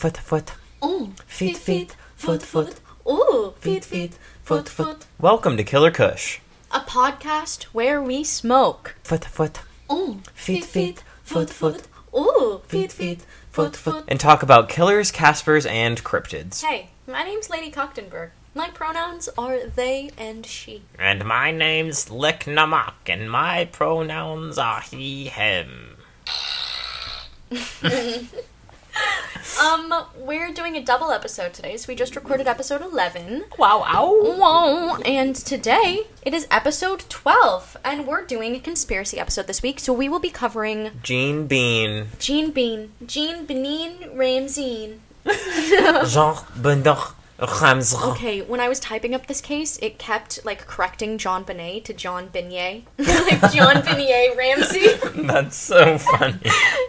foot, foot. Oh, Feet, feet, foot, foot. Ooh, Feet, feet, foot, foot. Welcome to Killer Kush. A podcast where we smoke. Foot, foot. Oh, Feet, feet, foot, foot. Ooh, Feet, feet, foot, foot. And talk about killers, Caspers, and cryptids. Hey, my name's Lady Cochtenberg. My pronouns are they and she. And my name's Lick Namak, and my pronouns are he, him. Um, we're doing a double episode today, so we just recorded episode 11. Wow, ow. Whoa, and today it is episode 12, and we're doing a conspiracy episode this week, so we will be covering Jean Bean. Jean Bean, Jean Benin Ramsey. Jean Benoit Ramsey. Okay, when I was typing up this case, it kept like correcting John Benet to John Beignet. like John Beignet Ramsey. That's so funny.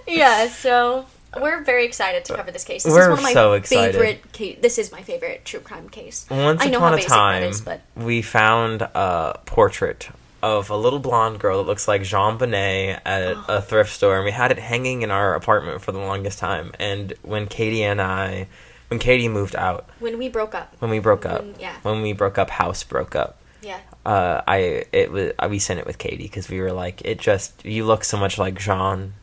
yeah, so we're very excited to cover this case. This We're is one of my so excited. favorite. This is my favorite true crime case. Once I know upon how a time, is, but we found a portrait of a little blonde girl that looks like Jean Bonnet at Oh. a thrift store, and we had it hanging in our apartment for the longest time. And when Katie and I, when Katie moved out, when we broke up, when we broke up, When- yeah. when we broke up, house broke up. yeah, Uh, I it was we sent it with Katie because we were like, it just you look so much like Jean.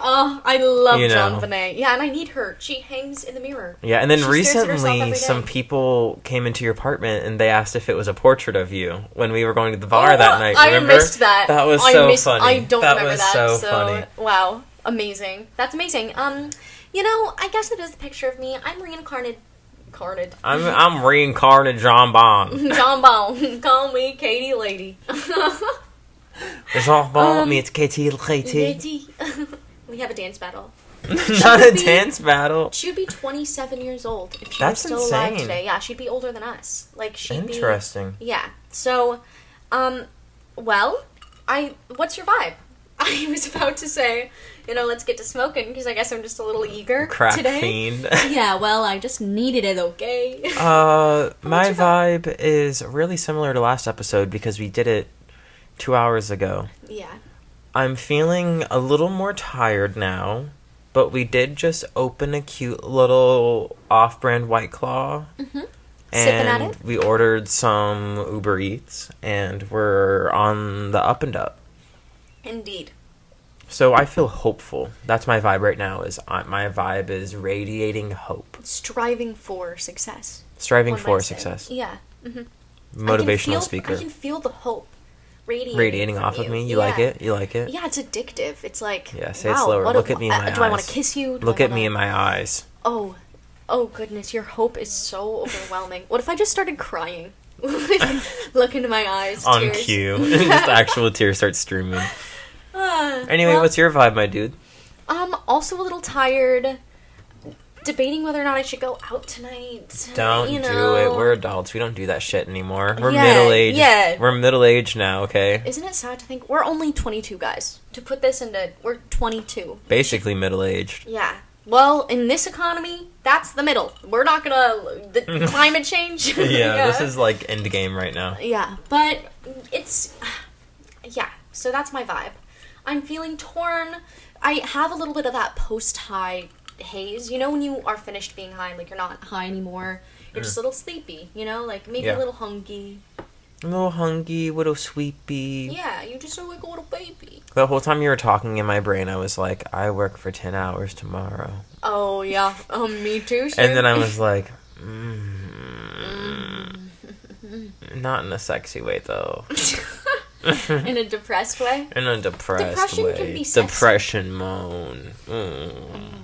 Oh, I love You know. John Benet. Yeah, and I need her. She hangs in the mirror. Yeah, and then She stares at herself recently some people came into your apartment and they asked if it was a portrait of you when we were going to the bar Oh, that night. I Remember? missed that. That was I so missed- funny. I don't that remember was that. so, So, funny. wow, amazing. That's amazing. Um, you know, I guess it is the picture of me. I'm reincarnated. I'm I'm reincarnated John Bond. John Bone. Call me Katie Lady. Jean Bond Um, meets Katie Katie. Lady. we have a dance battle. Not a be- dance battle. She would be 27 years old if she That's was still alive insane. today. Yeah, she'd be older than us. Like she'd be. Interesting. Yeah. So, um, well, I. What's your vibe? I was about to say, you know, let's get to smoking because I guess I'm just a little eager Crack today. fiend. Yeah, well, I just needed it, okay? Uh, my vibe is really similar to last episode because we did it two hours ago. yeah. I'm feeling a little more tired now, but we did just open a cute little off-brand White Claw. Mm-hmm. And at it? we ordered some Uber Eats, and we're on the up and up. Indeed. So I feel hopeful. That's my vibe right now. Is I, my vibe is radiating hope, Striving for success. striving for success. Yeah. hmm Motivational feel, speaker, I can feel the hope radiating, radiating off of me. You like it? You like it? Yeah, it's addictive. It's like Yeah, say it wow, slower. what Look a- at me in uh, Do I want to kiss you? Do Look I at me wanna- in my eyes. Oh, oh goodness, your hope is so overwhelming. What if I just started crying? Look into my eyes. On tears. cue, just actual tears start streaming. Ah, Anyway, well, what's your vibe, my dude? Um, I'm also a little tired. Debating whether or not I should go out tonight. Don't you do it. We're adults. We don't do that shit anymore. We're Yeah, middle aged. yeah. We're middle aged now. Okay. Isn't it sad to think we're only 22 guys? To put this into, we're 22. Basically middle aged. Yeah. Well, in this economy, that's the middle. We're not gonna the climate change. Yeah, this is like end game right now. Yeah, but it's yeah. So that's my vibe. I'm feeling torn. I have a little bit of that post high haze. You know when you are finished being high, like you're not high anymore. You're just a little sleepy. You know, like maybe Yeah. a little hungry. A little hungry, little sleepy. Yeah, you just are like a little baby. The whole time you were talking in my brain, I was like, I work for 10 hours tomorrow. Oh yeah, um, me too. Sure. And then I was like, mm, not in a sexy way, though. in a depressed way. In a depressed Depression way. can be sexy. Depression moan. Mm.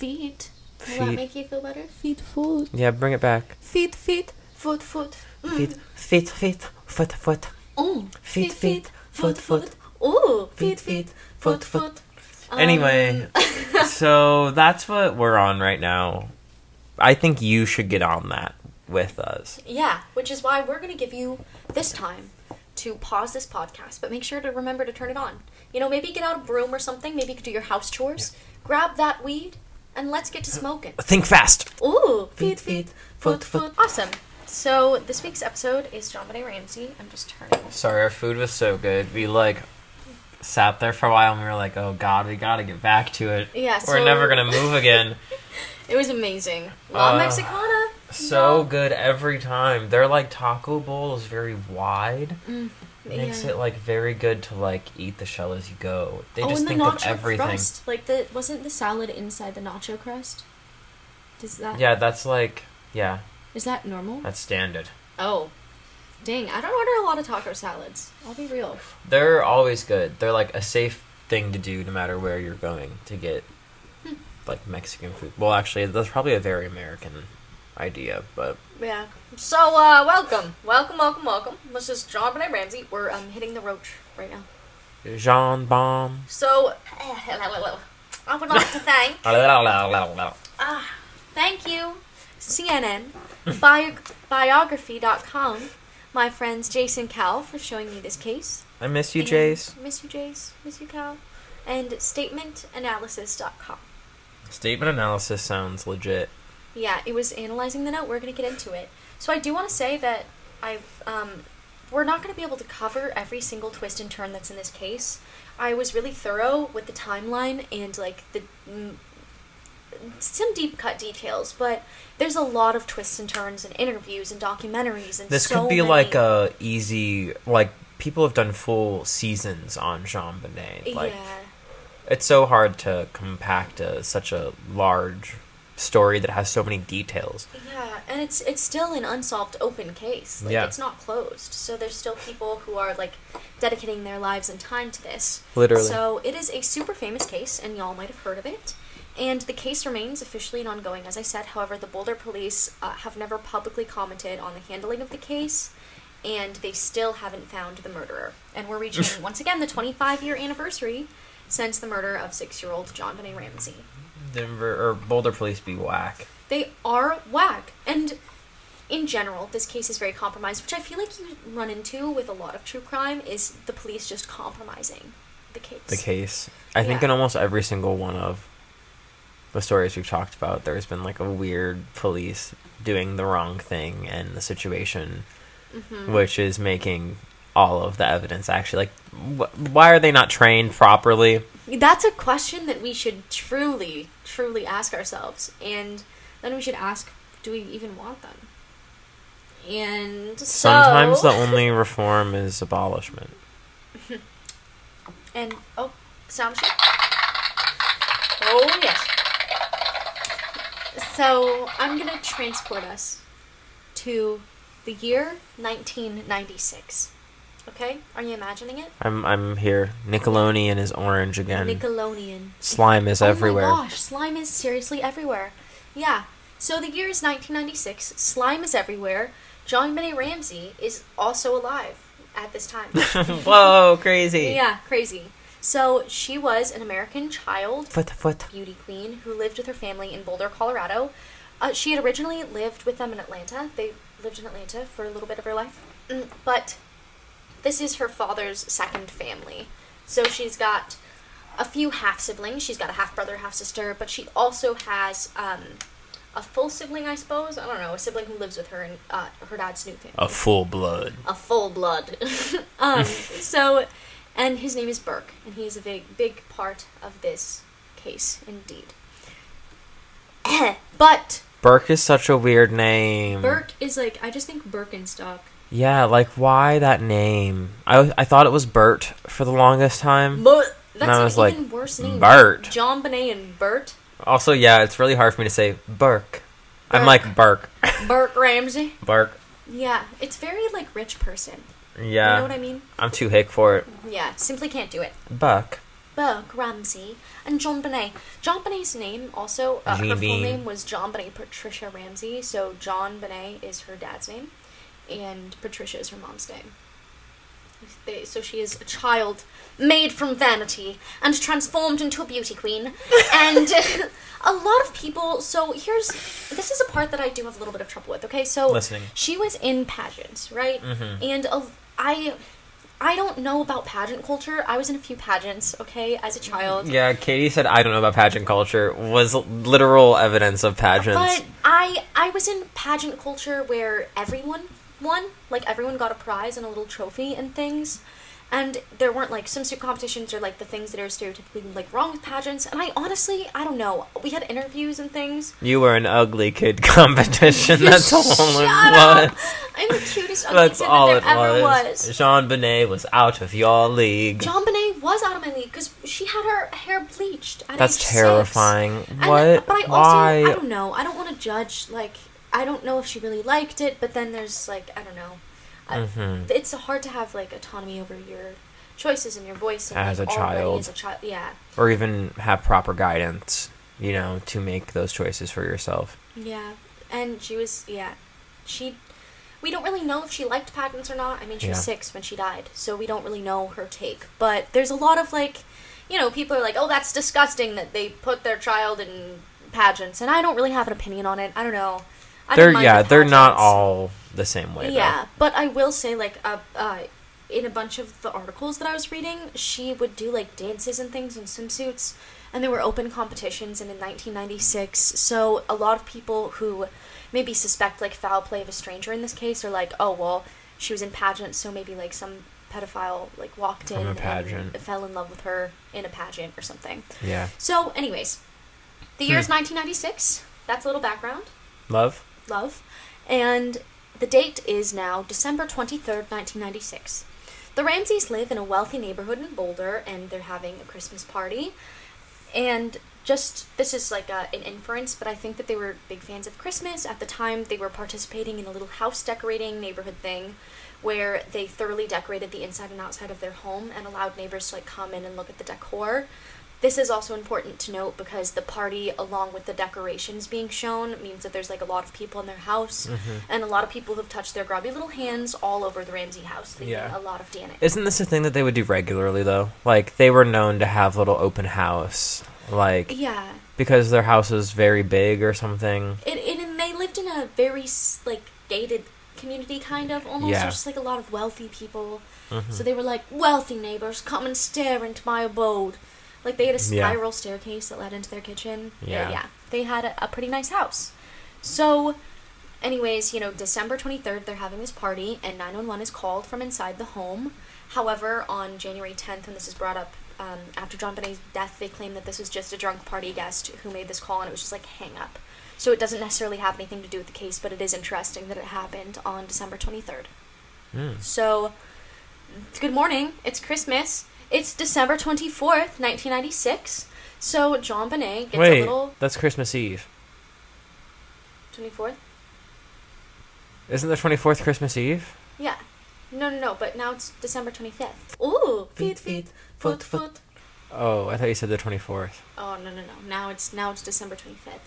Feet. Will Feet. that make you feel better? Feet, foot. Yeah, bring it back. Feet, feet, foot, foot. Mm. Feet, feet, feet, foot, foot. Oh, Feet, feet, foot, foot. Ooh, Feet, feet, feet, feet, foot, foot, foot. Anyway, Um, so that's what we're on right now. I think you should get on that with us. yeah, which is why we're going to give you this time to pause this podcast, but make sure to remember to turn it on. You know, maybe get out a broom or something. Maybe you could do your house chores. Grab that weed, and let's get to smoking. Think fast. Ooh, Feet, feet, feet, feet, foot, foot, foot. Awesome. So this week's episode is John Benet Ramsey. I'm just turning. Sorry, our food was so good. We like sat there for a while and we were like, "Oh God, we gotta get back to it. Yeah, we're so- never gonna move again." It was amazing. La Uh, Mexicana. So No. good every time. They're like taco bowl is very wide. Makes yeah. it like very good to like eat the shell as you go. They oh, just the think nacho of everything. crust. Like the wasn't the salad inside the nacho crust? Does that Yeah, that's like yeah, is that normal? that's standard. Oh, dang! I don't order a lot of taco salads. I'll be real. They're always good. They're like a safe thing to do no matter where you're going to get Hmm. like Mexican food. Well, actually, that's probably a very American idea, but Yeah. So, uh, welcome, welcome, welcome, welcome. This is John Benet Ramsey. We're um hitting the roach right now. Jean Bomb. So, I would like to thank Ah, thank you, CNN, bio- biography.com, my friends Jason Cal for showing me this case. I miss you, and- Jace. Miss you, Jace. Miss you, Cal. And statementanalysis.com. Statement analysis sounds legit. Yeah, it was analyzing the note. We're going to get into it. So I do want to say that I've um, we're not going to be able to cover every single twist and turn that's in this case. I was really thorough with the timeline and like the mm, some deep cut details, but there's a lot of twists and turns and interviews and documentaries and This so could be many- like a easy like people have done full seasons on Jean Benet. Like yeah. it's so hard to compact a, such a large story that has so many details. Yeah, and it's it's still an unsolved open case. Like Yeah. it's not closed. So there's still people who are like dedicating their lives and time to this. Literally. So it is a super famous case and y'all might have heard of it. And the case remains officially and ongoing, as I said. However, the Boulder police uh, have never publicly commented on the handling of the case, and they still haven't found the murderer. And we're reaching, once again, the 25 year anniversary since the murder of six year old John Benet Ramsey. Denver or Boulder police be whack. They are whack. And in general, this case is very compromised, which I feel like you run into with a lot of true crime is the police just compromising the case. The case. I think in almost every single one of the stories we've talked about, there's been like a weird police doing the wrong thing and the situation, Mhm. which is making all of the evidence actually like wh- why are they not trained properly That's a question that we should truly, truly ask ourselves. And then we should ask, do we even want them? And so, sometimes the only reform is abolishment And oh, sound machine. Oh yes. So I'm gonna transport us to the year 1996. Okay, are you imagining it? i'm i'm here nickelodeon is orange again Nickelodeon. slime is everywhere Oh my gosh, slime is seriously everywhere. Yeah. So the year is 1996. Slime is everywhere. John Benet Ramsey is also alive at this time. whoa crazy yeah, crazy. So she was an American child foot foot beauty queen who lived with her family in Boulder, Colorado. Uh, she had originally lived with them in Atlanta. They lived in Atlanta for a little bit of her life. Mm, But this is her father's second family. So she's got a few half siblings. She's got a half brother, half sister, but she also has um, a full sibling, I suppose. I don't know, a sibling who lives with her and uh, her dad's new family a full blood a full blood. um, so, and his name is Burke, and he's a big, big part of this case, indeed. but burke is such a weird name Burke is like, I just think Birkenstock. Yeah like why that name i i thought it was bert for the longest time But that's I an was like, even worse name. Bert. John Benet and Bert. Also, yeah, it's really hard for me to say Burke. I'm like Burke. Burke Ramsey. Burke. Yeah, it's very like rich person. Yeah. You know what I mean? I'm too hick for it. Yeah, simply can't do it. Buck. Burke Ramsey and John Benet. John Benet's name also, uh, her full name was John Benet Patricia Ramsey. So John Benet is her dad's name, and Patricia is her mom's name. They, so she is a child made from vanity and transformed into a beauty queen. and a lot of people. So here's this is a part that I do have a little bit of trouble with. Okay, so Listening. she was in pageants, right? Mhm. And a, I. I don't know about pageant culture. I was in a few pageants, okay, as a child. Yeah, Katie said I don't know about pageant culture was literal evidence of pageants. But I I was in pageant culture where everyone won. Like everyone got a prize and a little trophy and things. And there weren't like swimsuit competitions or like the things that are stereotypically like wrong with pageants. And I honestly, I don't know. We had interviews and things. You were an ugly kid competition. That's all it up! was. I'm the cutest ugly That's kid all that it there ever was. was. Jean Benet was out of your league. Jean Bonet was out of my league because she had her hair bleached. At That's age six. terrifying. And- what? But I also, Why? I don't know. I don't want to judge. Like, I don't know if she really liked it. But then there's like, I don't know. I- Mhm. It's hard to have like autonomy over your choices and your voice and, As like, a child. As a child, yeah, or even have proper guidance, you know, to make those choices for yourself. yeah. And she was, yeah, she. We don't really know if she liked pageants or not. I mean, she was six when she died, so we don't really know her take. But there's a lot of like, you know, people are like, "Oh, that's disgusting that they put their child in pageants," and I don't really have an opinion on it. I don't know. They're yeah, the they're not all the same way. Yeah, but I will say, like, uh, uh, in a bunch of the articles that I was reading, she would do like dances and things in swimsuits, and there were open competitions. And in 1996, so a lot of people who maybe suspect like foul play of a stranger in this case are like, oh well, she was in pageants, so maybe like some pedophile like walked From in a pageant. and fell in love with her in a pageant or something. Yeah. So, anyways, the year is Hmm. 1996. That's a little background Love. Love. And the date is now December 23rd, 1996. The Ramseys live in a wealthy neighborhood in Boulder and they're having a Christmas party. And just this is like a, an inference, but I think that they were big fans of Christmas. At the time, they were participating in a little house decorating neighborhood thing where they thoroughly decorated the inside and outside of their home and allowed neighbors to like come in and look at the decor. This is also important to note because the party, along with the decorations being shown, means that there's like a lot of people in their house Mhm. and a lot of people who've touched their grubby little hands all over the Ramsey house, leaving Yeah. a lot of damage. Isn't this a thing that they would do regularly though? Like they were known to have little open house, like yeah, because their house was very big or something. it, it, and they lived in a very like gated community, kind of almost. Yeah. Just like a lot of wealthy people, Mhm. so they were like, "Wealthy neighbors, come and stare into my abode." Like they had a Yeah. spiral staircase that led into their kitchen. Yeah. yeah. They had a, a pretty nice house. So, anyways, you know, December 23rd, they're having this party, and 911 is called from inside the home. However, on January 10th, when this is brought up um, after John Benet's death, they claim that this was just a drunk party guest who made this call, and it was just like hang up. So it doesn't necessarily have anything to do with the case, but it is interesting that it happened on December 23rd. Mm. So, good morning. It's Christmas. It's December 24th, 1996. So, John Bonet gets a Wait, little. that's Christmas Eve. 24th? Isn't the twenty fourth Christmas Eve? Yeah. No, no, no, but now it's December 25th. Ooh! Feet, feet, foot, foot. Oh, I thought you said the twenty fourth. Oh, no, no, no. Now it's now it's December 25th.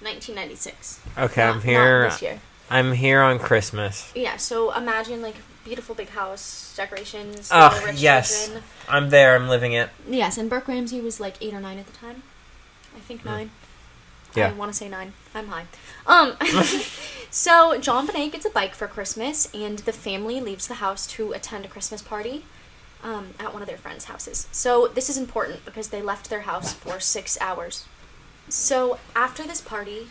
1996. Okay, Not- I'm not here. this year. I'm here on Christmas. Yeah, so imagine like beautiful big house, decorations, Ugh, little rich yes. children. I'm there. I'm living it. Yes, and Burke Ramsey was like eight or nine at the time. I think Hmm. nine. Yeah. I want to say nine. I'm high. Um, so John Bonet gets a bike for Christmas, and the family leaves the house to attend a Christmas party um, at one of their friends' houses. So this is important because they left their house for six hours. So after this party,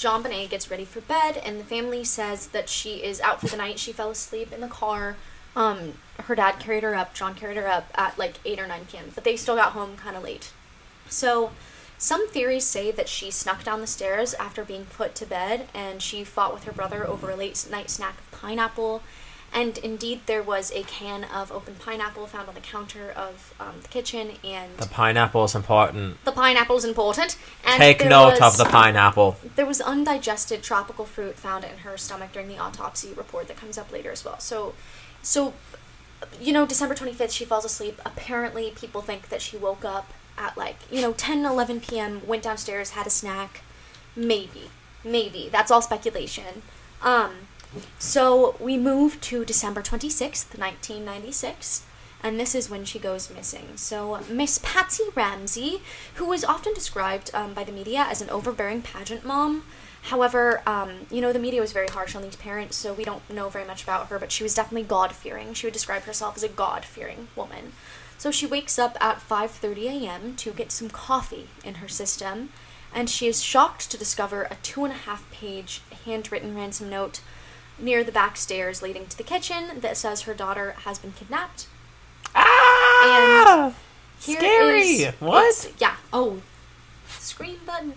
John Bonet gets ready for bed, and the family says that she is out for the night. She fell asleep in the car. Um, her dad carried her up. John carried her up at like eight or nine p.m. But they still got home kind of late. So, some theories say that she snuck down the stairs after being put to bed, and she fought with her brother over a late night snack of pineapple. And indeed, there was a can of open pineapple found on the counter of um, the kitchen, and The pineapple is important. the pineapple is important. And Take there note was- of the pineapple. there was undigested tropical fruit found in her stomach during the autopsy report that comes up later as well. So, so, you know, December 25th, she falls asleep. Apparently, people think that she woke up at like, you know, 10, 11 p.m., went downstairs, had a snack. Maybe. Maybe. That's all speculation. Um, so we move to December 26th, 1996. And this is when she goes missing. So, Miss Patsy Ramsey, who was often described um, by the media as an overbearing pageant mom, however, um, you know, the media was very harsh on these parents, so we don't know very much about her, but she was definitely God fearing. She would describe herself as a God fearing woman. So she wakes up at 5:30 a.m. to get some coffee in her system, and she is shocked to discover a two and a half page handwritten ransom note near the back stairs leading to the kitchen that says her daughter has been kidnapped. Ah! Here Scary! is- What? Yeah. Oh. Scream button.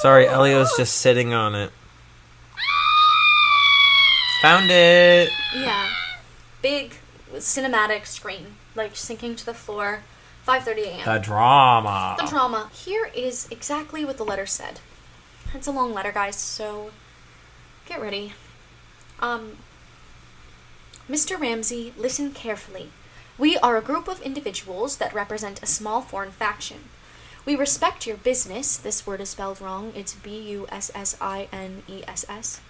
Sorry, Elio's just sitting on it. Found it! Yeah. Big cinematic scream, like sinking to the floor. 5:30 a.m. The drama. the drama. Here is exactly what the letter said. It's a long letter, guys, so get ready. Um Mr. Ramsey, listen carefully. We are a group of individuals that represent a small foreign faction. We respect your business. This word is spelled wrong. It's B U S S I N E S S.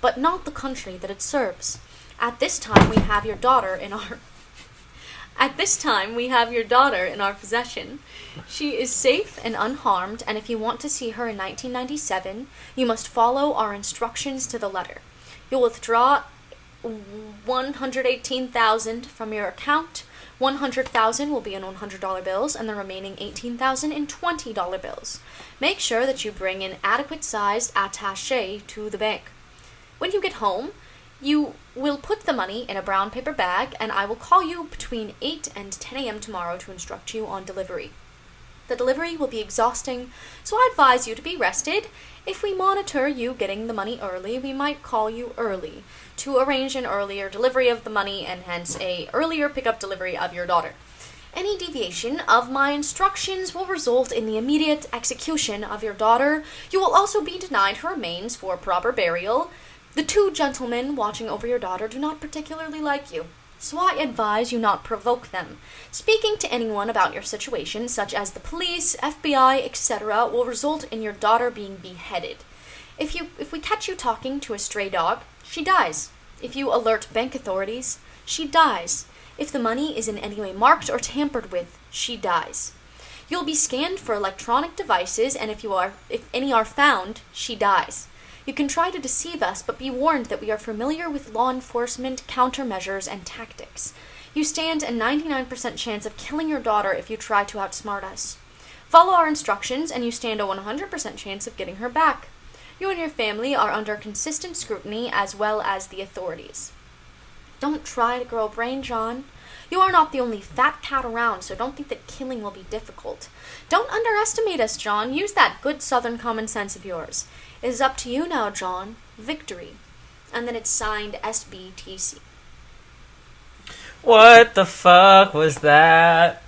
But not the country that it serves. At this time, we have your daughter in our At this time, we have your daughter in our possession. She is safe and unharmed, and if you want to see her in 1997, you must follow our instructions to the letter. You'll withdraw 118,000 from your account. 100,000 will be in $100 bills and the remaining 18,000 in $20 bills. Make sure that you bring an adequate sized attaché to the bank. When you get home, you will put the money in a brown paper bag and I will call you between 8 and 10 a.m. tomorrow to instruct you on delivery. The delivery will be exhausting, so I advise you to be rested. If we monitor you getting the money early, we might call you early to arrange an earlier delivery of the money and hence a earlier pickup delivery of your daughter. Any deviation of my instructions will result in the immediate execution of your daughter. You will also be denied her remains for proper burial. The two gentlemen watching over your daughter do not particularly like you, so I advise you not provoke them. Speaking to anyone about your situation, such as the police, FBI, etc., will result in your daughter being beheaded. If you if we catch you talking to a stray dog, she dies. If you alert bank authorities, she dies. If the money is in any way marked or tampered with, she dies. You'll be scanned for electronic devices and if you are if any are found, she dies. You can try to deceive us, but be warned that we are familiar with law enforcement countermeasures and tactics. You stand a 99% chance of killing your daughter if you try to outsmart us. Follow our instructions, and you stand a 100% chance of getting her back. You and your family are under consistent scrutiny as well as the authorities. Don't try to grow a brain, John. You are not the only fat cat around, so don't think that killing will be difficult. Don't underestimate us, John. Use that good southern common sense of yours. It is up to you now, John. Victory. And then it's signed SBTC. What the fuck was that?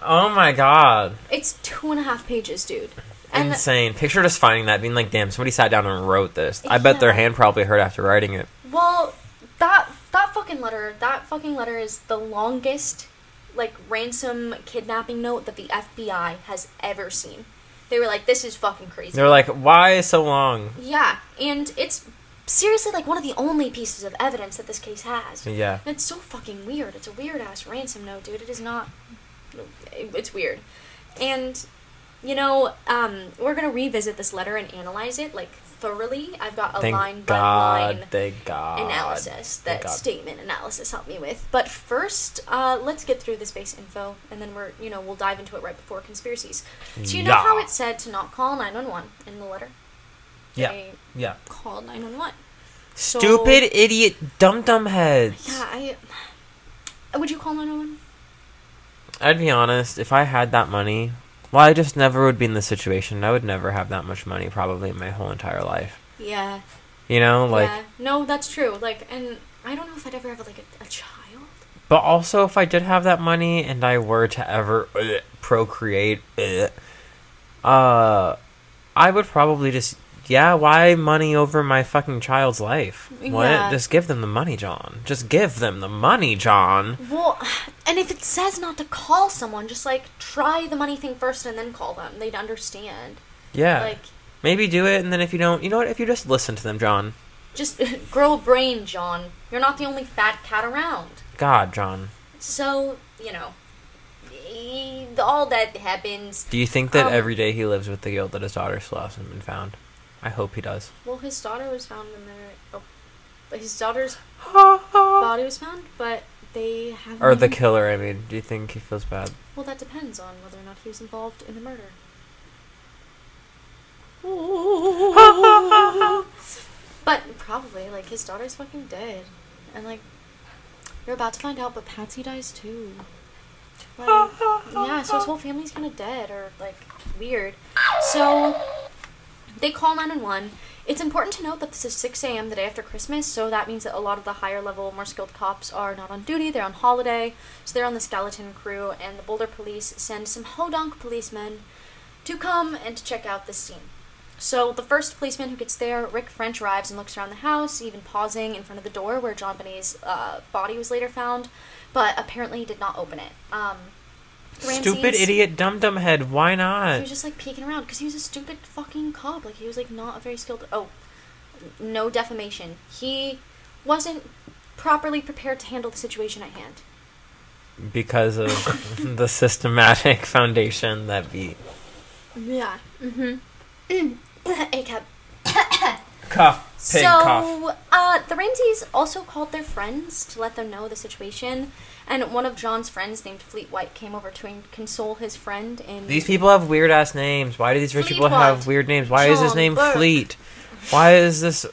Oh my god. It's two and a half pages, dude. And the- Insane. Picture just finding that, being like, damn, somebody sat down and wrote this. I bet their hand probably hurt after writing it. Well, that that fucking letter, that fucking letter is the longest like ransom kidnapping note that the FBI has ever seen. They were like, "This is fucking crazy." They're like, why so long? yeah, and it's seriously like one of the only pieces of evidence that this case has. Yeah. And it's so fucking weird. It's a weird ass ransom note, dude. It is not. It's weird, and you know, um, we're gonna revisit this letter and analyze it like thoroughly. I've got a Thank line by line Thank God. analysis that God. statement analysis helped me with. But first, uh, let's get through this base info, and then we're you know we'll dive into it right before conspiracies. So you know how it said to not call nine one one in the letter. Yeah. They Yeah. called nine one one. So- Stupid idiot dum dum heads. Yeah, I. Would you call nine one one? I'd be honest, if I had that money, well, I just never would be in this situation. I would never have that much money probably in my whole entire life. Yeah. You know, like, yeah. No, that's true. Like, and I don't know if I'd ever have like a, a child. but also if I did have that money and I were to ever uh, procreate, uh, uh, I would probably just, yeah, why money over my fucking child's life? What? Yeah. Just give them the money, John. Just give them the money, John. Well, and if it says not to call someone, just like try the money thing first and then call them. They'd understand. Yeah. Like, Maybe do it, and then if you don't, you know what? If you just listen to them, John. just grow a brain, John. You're not the only fat cat around. God, John. So, you know, all that happens. Do you think that Um, every day he lives with the guilt that his daughter still hasn't been found? I hope he does. Well, his daughter was found in there. Oh, but his daughter's body was found, but they haven't. or the killer, I mean. Do you think he feels bad? Well, that depends on whether or not he was involved in the murder. But Probably. Like, his daughter's fucking dead. And, like, you're about to find out, but Patsy dies too. Like, yeah, so his whole family's kind of dead or, like, weird. So, they call 911. It's important to note that this is 6 a.m. the day after Christmas, so that means that a lot of the higher level, more skilled cops are not on duty, they're on holiday, so they're on the skeleton crew, and the Boulder police send some hodunk policemen to come and to check out this scene. So the first policeman who gets there, Rick French, arrives and looks around the house, even pausing in front of the door where John Benet's uh, body was later found, but apparently did not open it. Um, Stupid idiot dum dum head. Why not? he was just like peeking around because he was a stupid fucking cop. Like he was like not a very skilled. Oh, no defamation. He wasn't properly prepared to handle the situation at hand. Because of the systematic foundation that be Yeah. Mm-hmm. A cap. cough pig cough. so, uh, the Ramseys also called their friends to let them know the situation, and one of John's friends named Fleet White came over to console his friend. In These people have weird ass names. Why do these rich people Fleetwood. have weird names? Why is his name Burke. Fleet? Why is this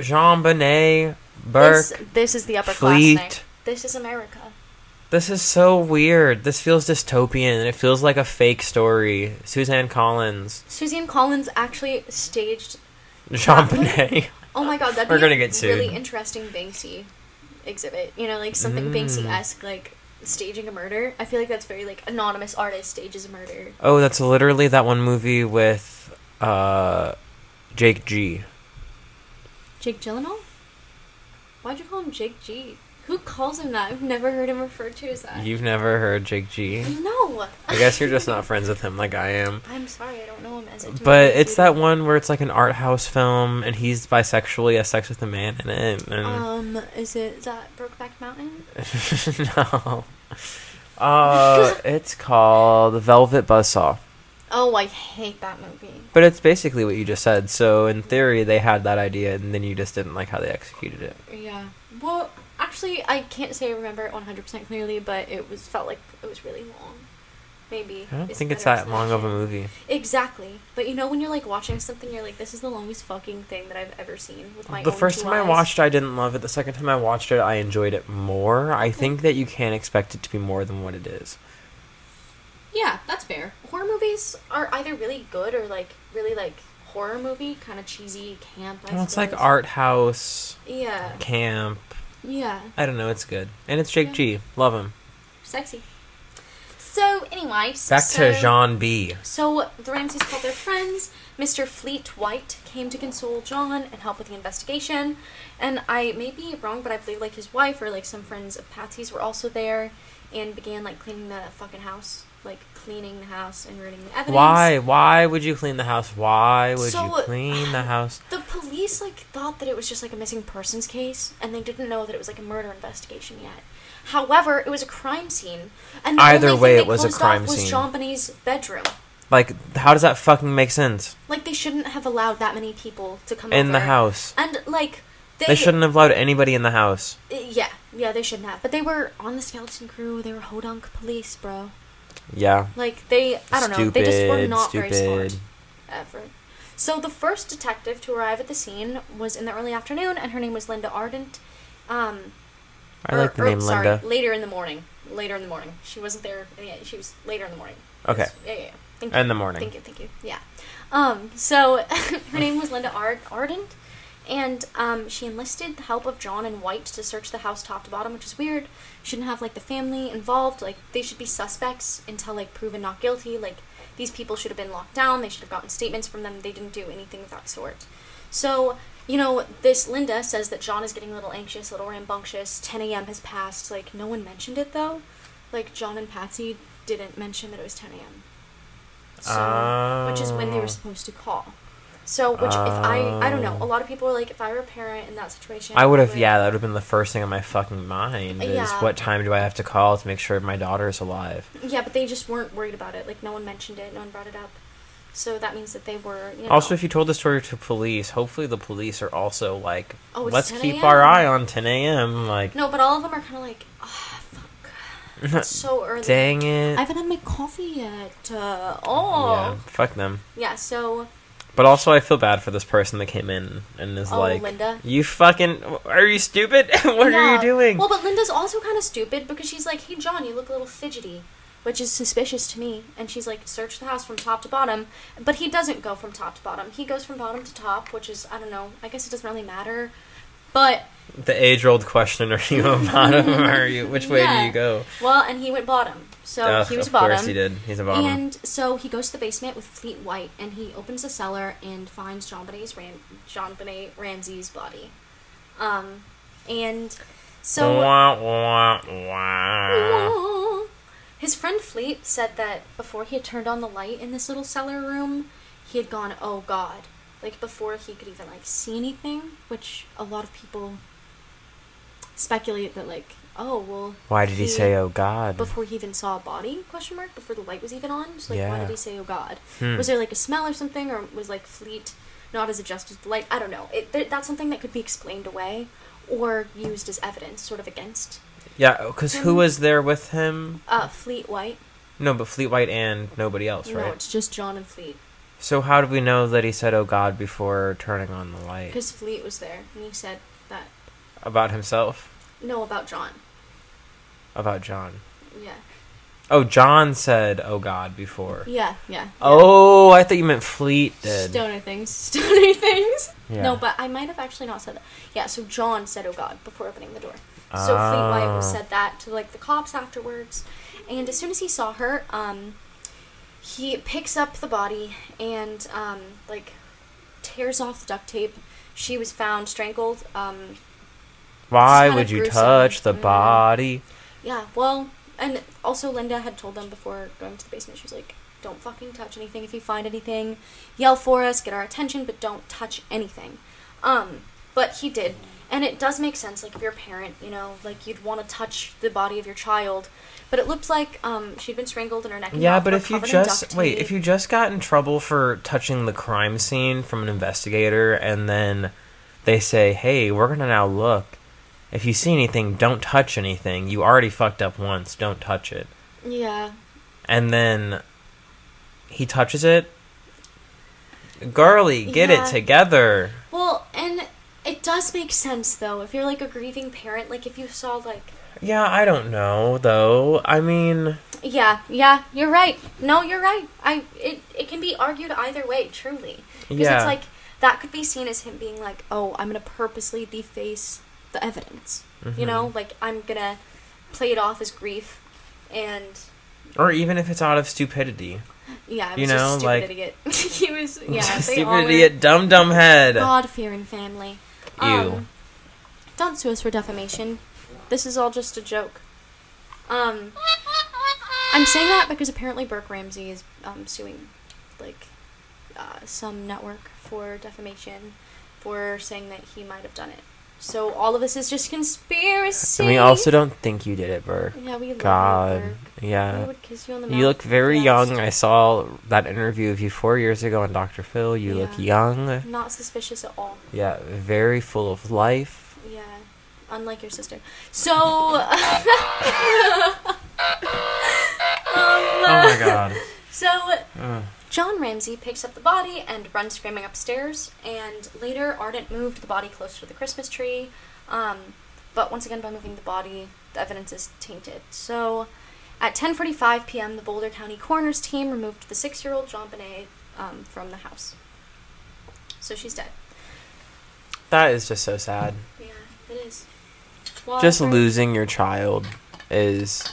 Jean Benet Burke? This, this is the upper Fleet. class thing. This is America. This is so weird. This feels dystopian. It feels like a fake story. Suzanne Collins, Suzanne Collins actually staged Jean Benet. Oh my god, that'd We're be gonna a get sued. really interesting Banksy exhibit. You know, like something Mm. Banksy esque, like staging a murder. I feel like that's very like anonymous artist stages a murder. Oh, that's literally that one movie with uh, Jake G. Jake Gyllenhaal? Why'd you call him Jake G? Who calls him that? I've never heard him referred to as that. You've never heard Jake G. No. I guess you're just not friends with him like I am. I'm sorry, I don't know him as a. But it's that one where it's like an art house film and he's bisexual, he has sex with a man in it. And Um, is it is that Brokeback Mountain? no. Uh, it's called The Velvet Buzzsaw. Oh, I hate that movie. But it's basically what you just said. So in theory, they had that idea, and then you just didn't like how they executed it. Yeah. Well, actually, I can't say I remember it 100% clearly, but it was felt like it was really long. Maybe. I don't is think it's that long of a movie. Exactly. But you know, when you're like watching something, you're like, this is the longest fucking thing that I've ever seen with my The first time I eyes. watched, I didn't love it. The second time I watched it, I enjoyed it more. I mm-hmm. think that you can't expect it to be more than what it is. Yeah, that's fair. Horror movies are either really good or like really like horror movie, kind of cheesy camp. I Well, it's like art house, Yeah. camp. Yeah. I don't know. It's good, and it's Jake Yeah. G. Love him. Sexy. So, anyways. Back so, to Jean B. So the Ramseys called their friends. Mr. Fleet White came to console John and help with the investigation. And I may be wrong, but I believe like his wife or like some friends of Patsy's were also there and began like cleaning the fucking house, like cleaning the house and ruining the evidence. Why? Why would you clean the house? Why would So, you clean the house? The police like thought that it was just like a missing persons case, and they didn't know that it was like a murder investigation yet. However, it was a crime scene, and the Either only way, thing it was a crime off was scene. Jean Benet's bedroom. Like, how does that fucking make sense? Like they shouldn't have allowed that many people to come In the house. and like they, They shouldn't have allowed anybody in the house. Uh, Yeah, yeah, they shouldn't have. But they were on the skeleton crew. They were hodunk police, bro. Yeah. Like they, I don't know, they just were Stupid, not very stupid. smart ever. So the first detective to arrive at the scene was in the early afternoon, and her name was Linda Arndt. Um, I or- like the or, name sorry, Linda. Later in the morning. Later in the morning. She wasn't there. Yeah, she was later in the morning. Okay. Yeah, yeah. yeah. Thank In the morning. Thank you, thank you. Yeah. Um, so her name was Linda Ard- Arndt, and um, she enlisted the help of John and White to search the house top to bottom, which is weird. Shouldn't have like the family involved. Like they should be suspects until like proven not guilty. Like these people should have been locked down. They should have gotten statements from them. They didn't do anything of that sort. So you know, this Linda says that John is getting a little anxious, a little rambunctious. 10 a.m. has passed. Like no one mentioned it though. Like John and Patsy didn't mention that it was 10 a.m. So, which is when they were supposed to call. So, which if I, I don't know, a lot of people are like, if I were a parent in that situation, I would have, yeah, that would have been the first thing on my fucking mind. Is Yeah. what time do I have to call to make sure my daughter is alive? Yeah, but they just weren't worried about it. Like, no one mentioned it, no one brought it up. So that means that they were, you know. Also, if you told the story to police, hopefully the police are also like, Oh, let's keep our eye on 10 a.m. Like, No, but all of them are kind of like, oh, fuck. It's so early. dang it. I haven't had my coffee yet. Uh, oh. Yeah, fuck them. Yeah, so But also, I feel bad for this person that came in and is Oh, like, Linda? "You fucking, are you stupid? what are you doing?" Well, but Linda's also kind of stupid because she's like, "Hey, John, you look a little fidgety," which is suspicious to me. And she's like, "Search the house from top to bottom," but he doesn't go from top to bottom. He goes from bottom to top, which is I don't know. I guess it doesn't really matter. But the age-old question: Are you a bottom or are you? Which way do you go? well, and he went bottom, so Ugh, he was of bottom. course he did. He's a bottom. And so he goes to the basement with Fleet White, and he opens the cellar and finds John Bonet's Ram- John Bonet Ramsey's body. Um, and so wah, wah, wah. his friend Fleet said that before he had turned on the light in this little cellar room, he had gone, "Oh God!" Like before he could even like see anything, which a lot of people speculate that like, oh well. Why did he say, "Oh God"? Before he even saw a body? Question mark. Before the light was even on. So like, why did he say, "Oh God"? Hmm. Was there like a smell or something, or was like Fleet not as adjusted to the light? I don't know. It, th- that's something that could be explained away or used as evidence, sort of against Yeah, because who was there with him? uh, Fleet White. No, but Fleet White and nobody else, No, right? it's just John and Fleet. So how do we know that he said "Oh God" before turning on the light Because Fleet was there, and he said that. about himself? No, about John. About John? Yeah. Oh, John said "Oh God" before. Yeah, yeah. yeah. Oh, I thought you meant Fleet did. Stoner things. Stoner things. Yeah. No, but I might have actually not said that. Yeah, so John said, oh God, before opening the door. So Fleet White Ah. said that to, like, the cops afterwards. And as soon as he saw her, um, he picks up the body and, um, like, tears off the duct tape. She was found strangled. Um, Why would you gruesome. touch the Mm. body? yeah, well, and also Linda had told them before going to the basement, she was like, don't fucking touch anything. If you find anything, yell for us, get our attention, but don't touch anything. Um, but he did. And it does make sense, like, if you're a parent, you know, like, you'd want to touch the body of your child. But it looked like um, she'd been strangled in her neck and Yeah, but if you just wait, if you just got in trouble for touching the crime scene from an investigator, and then they say, "Hey, we're gonna now look. If you see anything, don't touch anything. You already fucked up once. Don't touch it." Yeah. And then he touches it. Girly, get Yeah. it together. Well, and it does make sense, though. If you're, like, a grieving parent, like, if you saw, like, Yeah, I don't know though. I mean, Yeah, yeah, you're right. No, you're right. I it it can be argued either way, truly. Because Yeah. it's like that could be seen as him being like, "Oh, I'm going to purposely deface the evidence." You know, like I'm going to play it off as grief and or even if it's out of stupidity. yeah, You know, a stupid like- idiot. he was yeah, Stupid idiot, dumb dumb head. God fearing family. Ew. Um, don't sue us for defamation. This is all just a joke. Um, I'm saying that because apparently Burke Ramsey is um, suing, like, uh, some network for defamation for saying that he might have done it. So all of this is just conspiracy. And we also don't think you did it, Burke. Yeah, we love God, you, Burke. We yeah. would kiss you on the mouth. You look very Yes. young. I saw that interview of you four years ago on Dr. Phil. You look young. Not suspicious at all. Yeah, very full of life. Yeah, unlike your sister. So. Oh my god. So Ugh. John Ramsey picks up the body and runs screaming upstairs. And later, Arndt moved the body closer to the Christmas tree. Um, but once again, by moving the body, the evidence is tainted. So, at 10:45 p.m., the Boulder County coroner's team removed the six-year-old John Bonet um, from the house. So she's dead. That is just so sad. Yeah, it is. Well, Just losing your child is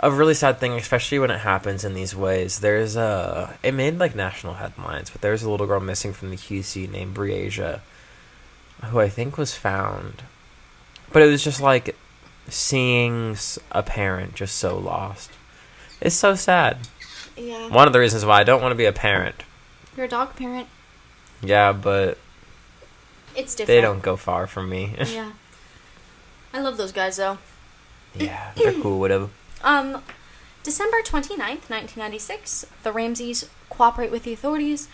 a really sad thing, especially when it happens in these ways. There's a it made like national headlines, but there's a little girl missing from the QC named Breasia, who I think was found. But it was just like seeing a parent just so lost. It's so sad. Yeah. One of the reasons why I don't want to be a parent. You're a dog parent. Yeah, but It's different. they don't go far from me. yeah. I love those guys though. yeah, they're cool, whatever. Um, December 29th, 1996, the Ramseys cooperate with the authorities.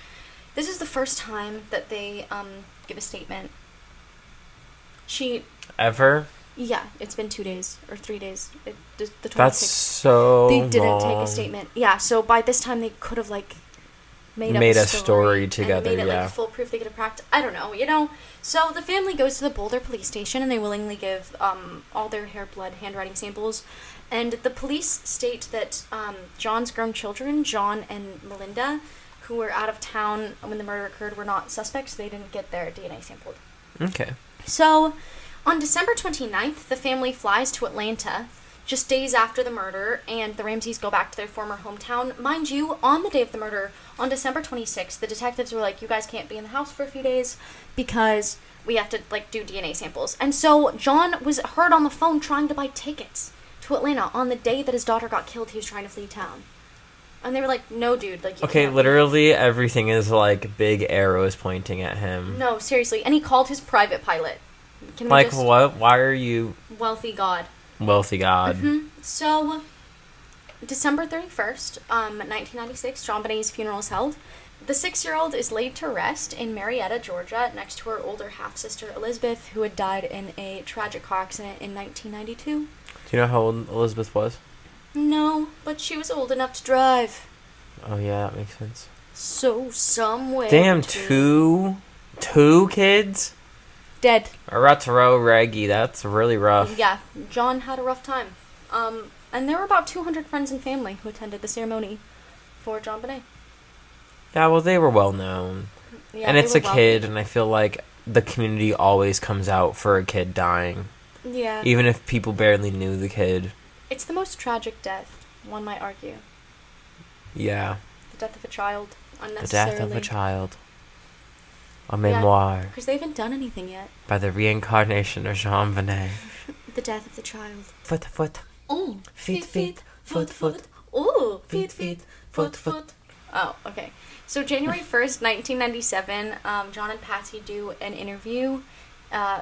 This is the first time that they um, give a statement. She, Ever? yeah, it's been two days or three days. It, the, the 26th. That's so they didn't take a statement. Yeah, so by this time they could have like made, up Made a story, story together, made it yeah. like foolproof. They could have practiced. I don't know, you know. So the family goes to the Boulder police station and they willingly give um, all their hair, blood, handwriting samples. And the police state that um, John's grown children, John and Melinda, who were out of town when the murder occurred, were not suspects. They didn't get their DNA sampled. Okay. So, on December 29th, the family flies to Atlanta, just days after the murder, and the Ramseys go back to their former hometown. Mind you, on the day of the murder, on December 26th, the detectives were like, you guys can't be in the house for a few days because we have to, like, do DNA samples. And so, John was heard on the phone trying to buy tickets to Atlanta on the day that his daughter got killed. He was trying to flee town. And they were like, no, dude, like, Okay, can't. literally everything is like big arrows pointing at him. No, seriously. And he called his private pilot. Can we Like just- what? Why are you Wealthy God. Wealthy god? Mhm. So, December 31st, um, 1996, JonBenét's funeral is held. The six year old is laid to rest in Marietta, Georgia, next to her older half sister Elizabeth, who had died in a tragic car accident in 1992. Do you know how old Elizabeth was? No, but she was old enough to drive. Oh yeah, that makes sense. So, somewhere. Damn, two, two kids. Dead. Retro reggae. That's really rough. Yeah, John had a rough time. Um, and there were about 200 friends and family who attended the ceremony for JonBenét. Yeah, well, they were well known, Yeah, and it's a kid, and I feel like the community always comes out for a kid dying, Yeah. even if people barely knew the kid. It's the most tragic death, one might argue. Yeah, The death of a child, the death of a child. A memoir Because they haven't done anything yet. by the reincarnation of JonBenét. The death of the child. Foot, foot. Oh, Feet, feet, foot, foot. Oh, Feet, feet, foot, foot. Oh, okay. So January first, nineteen ninety-seven, um, John and Patsy do an interview, uh,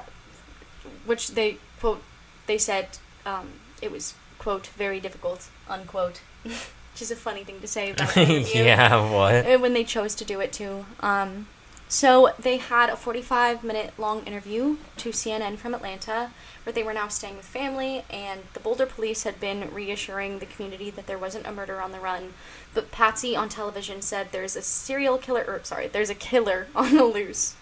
which they quote. They said um, it was quote very difficult unquote, which is a funny thing to say about an interview. yeah, what? Uh, when they chose to do it too. Um, so they had a 45 minute long interview to CNN from Atlanta where they were now staying with family and the Boulder police had been reassuring the community that there wasn't a murder on the run. But Patsy on television said there's a serial killer or sorry, there's a killer on the loose.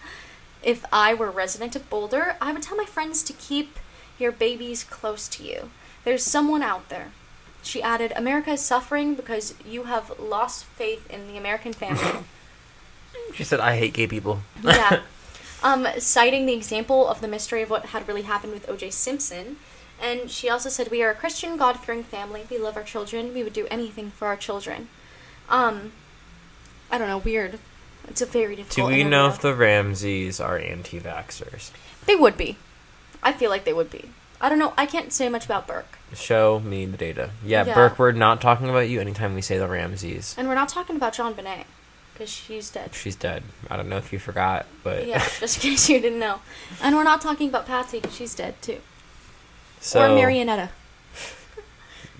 If I were resident of Boulder, I would tell my friends to keep your babies close to you. There's someone out there. She added, America is suffering because you have lost faith in the American family. She said, "I hate gay people." yeah. Um, citing the example of the mystery of what had really happened with O.J. Simpson. And she also said, We are a Christian, God fearing family. We love our children. We would do anything for our children. Um, I don't know, weird. It's a very difficult. Do we know if the Ramseys are anti-vaxxers? They would be. I feel like they would be. I don't know. I can't say much about Burke. Show me the data. Yeah, Yeah. Burke, we're not talking about you anytime we say the Ramseys. And we're not talking about JonBenét. Because she's dead. She's dead. I don't know if you forgot, but Yeah, just in case you didn't know. And we're not talking about Patsy, 'cause she's dead too. so or Marionetta.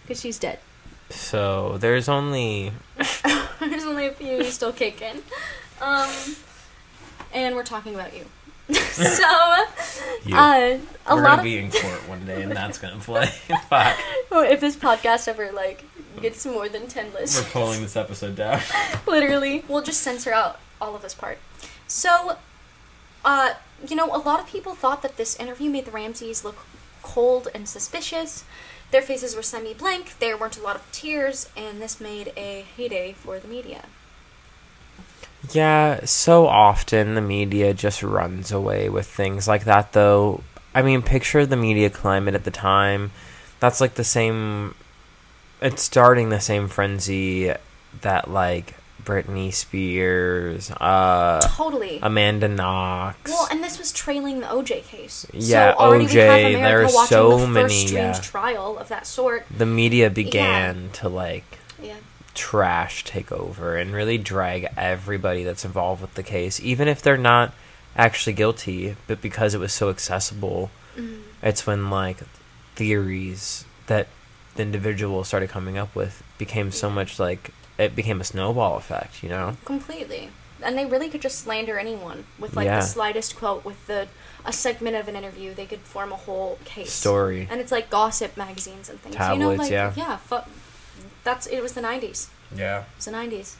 Because she's dead. so there's only There's only a few still kicking. Um, and we're talking about you. so, uh, a we're lot gonna of be in court one day, and that's gonna play. Fuck. if this podcast ever like gets more than ten listens, We're pulling this episode down. literally, we'll just censor out all of this part. So, uh, you know, a lot of people thought that this interview made the Ramseys look cold and suspicious. Their faces were semi blank, there weren't a lot of tears, and this made a heyday for the media. Yeah, so often the media just runs away with things like that, though. I mean, picture the media climate at the time. That's like the same. It's starting the same frenzy that, like, Britney Spears, uh, Totally. Amanda Knox. Well, and this was trailing the OJ case. Yeah, so OJ, there are so the first many, strange yeah. trial of that sort. the media began to, like, Yeah. Trash take over and really drag everybody that's involved with the case, even if they're not actually guilty, but because it was so accessible, Mm-hmm. it's when like theories that the individual started coming up with became so much like it became a snowball effect, you know? Completely. And they really could just slander anyone with like Yeah. the slightest quote, with the a segment of an interview. They could form a whole case Story. And it's like gossip magazines and things. you know, like yeah. yeah. Fu- that's it. Was the '90s. Yeah. It was the '90s.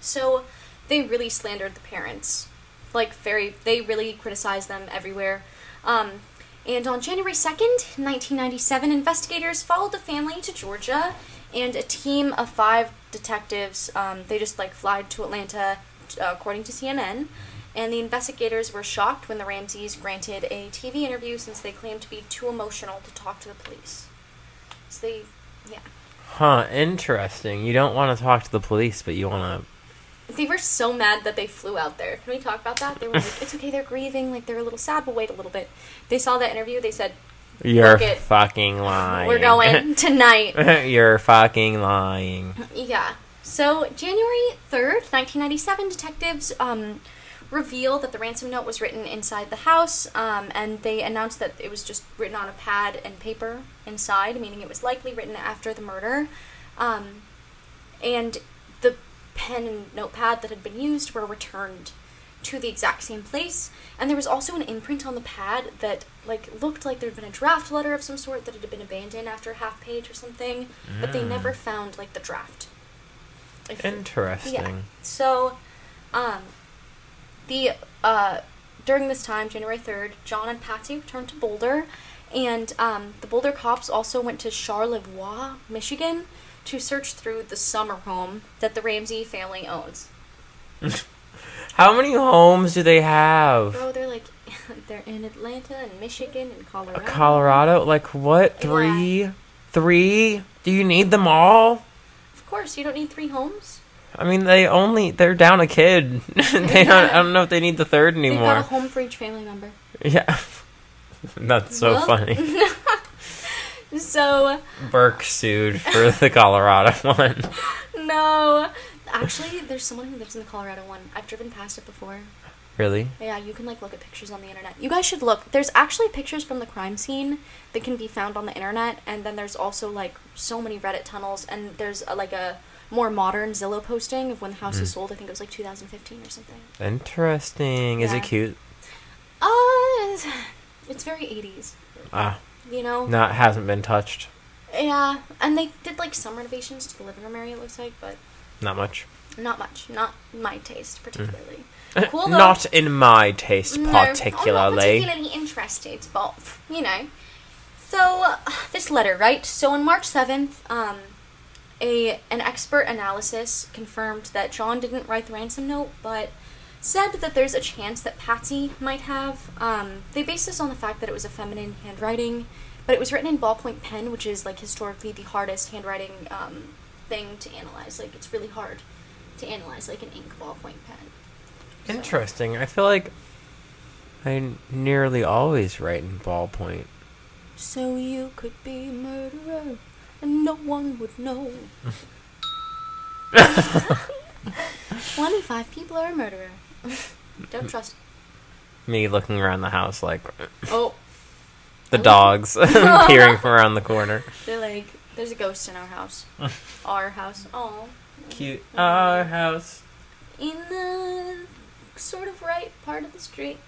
So they really slandered the parents. Like very they really criticized them everywhere. Um, and on January 2nd, 1997, investigators followed the family to Georgia, and a team of five detectives, um, they just like flied to Atlanta, uh, according to CNN. And the investigators were shocked when the Ramseys granted a TV interview since they claimed to be too emotional to talk to the police. So they, yeah. Huh, interesting. You don't want to talk to the police, but you want to. They were so mad that they flew out there. Can we talk about that? They were like, it's okay, they're grieving, like they're a little sad, but wait a little bit. They saw that interview, they said. You're it. fucking lying. we're going tonight. You're fucking lying. Yeah. So, January 3rd, 1997, detectives um, reveal that the ransom note was written inside the house, um, and they announced that it was just written on a pad and paper inside, meaning it was likely written after the murder. Um, and the pen and notepad that had been used were returned to the exact same place, and there was also an imprint on the pad that like looked like there had been a draft letter of some sort that had been abandoned after a half page or something, but they Mm. never found like the draft. If- Interesting. yeah. So, um, the uh, during this time, January third, John and Patsy returned to Boulder, and um, the Boulder cops also went to Charlevoix, Michigan, to search through the summer home that the Ramsey family owns. How many homes do they have? Bro, they're like, they're in Atlanta and Michigan and Colorado. Colorado? Like what? Three? Three? Do you need them all? Of course, you don't need three homes. I mean, they only they're down a kid. they don't. I don't know if they need the third anymore. They've got a home for each family member. Yeah, that's so Well- funny. So, Burke sued for the Colorado one. no. Actually, there's someone who lives in the Colorado one. I've driven past it before. Really? Yeah, you can like look at pictures on the internet. You guys should look. There's actually pictures from the crime scene that can be found on the internet, and then there's also like so many Reddit tunnels, and there's a, like a more modern Zillow posting of when the house was Mm. sold. I think it was like 2015 or something. Interesting. Is it cute? Uh, it's very 80s. Ah, You know. no, it hasn't been touched. Yeah, and they did like some renovations to the living room area. It looks like, but Not much. not much. Not my taste particularly. Cool though. Mm. Not in my taste, No, I'm not particularly. particularly interested, but you know. So uh, this letter, right? So on March seventh, um, a an expert analysis confirmed that John didn't write the ransom note, but said that there's a chance that Patsy might have. Um, they based this on the fact that it was a feminine handwriting, but it was written in ballpoint pen, which is like historically the hardest handwriting um, thing to analyze. Like it's really hard to analyze, like an ink ballpoint pen. So- Interesting. I feel like I nearly always write in ballpoint. So you could be a murderer and no one would know. One in five people are a murderer. Don't trust. Me looking around the house like Oh, the I dogs peering from around the corner. they're like, there's a ghost in our house. our house. Oh. Cute. Mm-hmm. Our house. In the sort of right part of the street.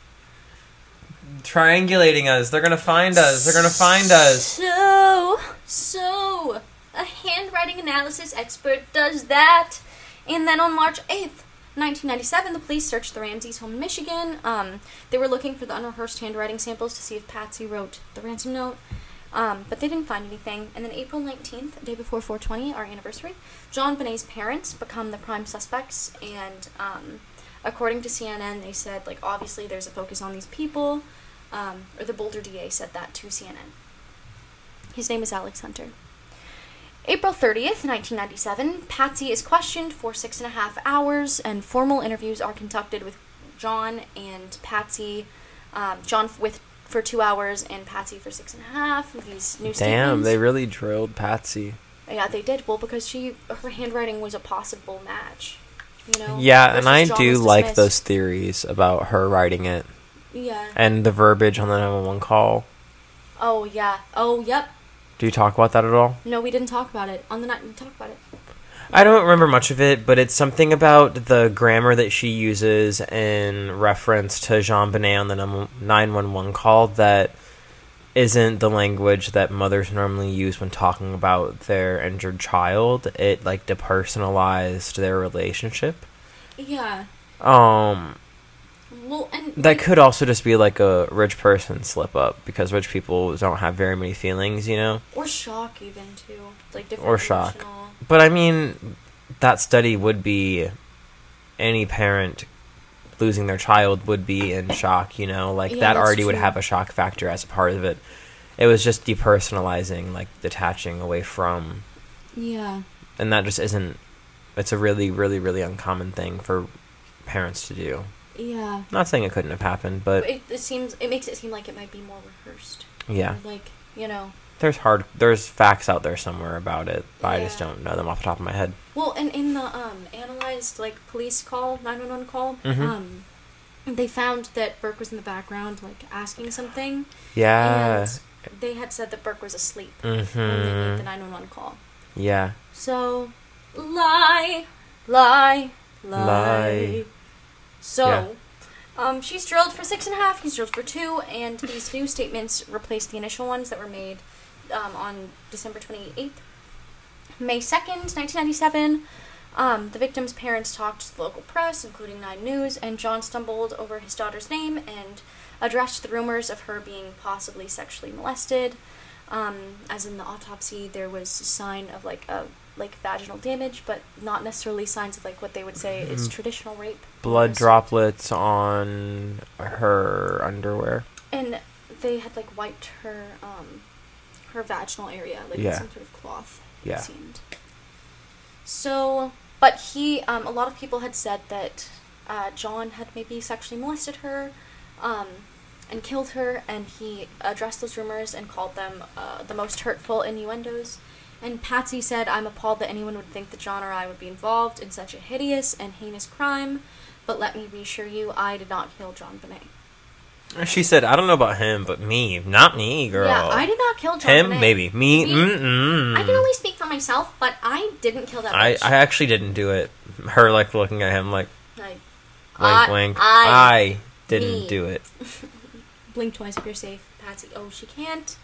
Triangulating us. They're gonna find us. They're gonna find us. So, so, a handwriting analysis expert does that. And then on March 8th, 1997, the police searched the Ramseys' home in Michigan. Um, they were looking for the unrehearsed handwriting samples to see if Patsy wrote the ransom note. Um, but they didn't find anything. And then April 19th, day before 420, our anniversary, JonBenét's parents become the prime suspects. And um, according to CNN, they said, like, obviously there's a focus on these people. Um, or the Boulder DA said that to CNN. His name is Alex Hunter. April 30th, 1997, Patsy is questioned for six and a half hours, and formal interviews are conducted with John and Patsy. Um, John with for two hours and Patsy for six and a half. These new Damn, statements. they really drilled Patsy. yeah, they did. Well, because she her handwriting was a possible match. You know. Yeah, and I do like dismissed. those theories about her writing it Yeah. and the verbiage on the 911 call. Oh yeah. Oh yep. Do you talk about that at all? No, we didn't talk about it on the night. We talked about it. I don't remember much of it, but it's something about the grammar that she uses in reference to JonBenét on the 911 call that isn't the language that mothers normally use when talking about their injured child. It like depersonalized their relationship. Yeah. Um, Well, and that could also just be like a rich person slip up because rich people don't have very many feelings, you know. or shock even too, like different Or shock. emotional- But I mean, that study would be any parent losing their child would be in shock, you know, like Yeah, that already would have a shock factor as a part of it. It was just depersonalizing, like detaching away from, Yeah. and that just isn't. It's a really, really, really uncommon thing for parents to do. Yeah. Not saying it couldn't have happened, but it, it seems it makes it seem like it might be more rehearsed. yeah, Like you know. There's hard, there's facts out there somewhere about it, but I just don't know them off the top of my head. Well, and in the um analyzed like police call nine one one call, Mhm. um, they found that Burke was in the background like asking something, Yeah. and they had said that Burke was asleep when they made the hmm nine one one call. Yeah. So, lie, lie, lie. Lie. So, Yeah. um, she's drilled for six and a half. He's drilled for two, and these new statements replace the initial ones that were made um, on December twenty eighth, May second, nineteen ninety seven. Um, the victim's parents talked to the local press, including Nine News, and John stumbled over his daughter's name and addressed the rumors of her being possibly sexually molested. Um, as in the autopsy, there was a sign of like a like vaginal damage, but not necessarily signs of like what they would say is Mm. traditional rape. Blood droplets on her underwear. And they had like wiped her um her vaginal area, like with Yeah. some sort of cloth. Yeah. It seemed. So, but he, um, a lot of people had said that uh, John had maybe sexually molested her, um, and killed her, and he addressed those rumors and called them uh, the most hurtful innuendos. And Patsy said, "I'm appalled that anyone would think that John or I would be involved in such a hideous and heinous crime." But let me reassure you, I did not kill JonBenét. She said, "I don't know about him, but me, not me, girl. Yeah, I did not kill John him, maybe me. Me? I can only speak for myself, but I didn't kill that I, bitch. I actually didn't do it. Her like looking at him like I- wink. I- I didn't me. do it. blink twice if you're safe, Patsy. Oh, she can't.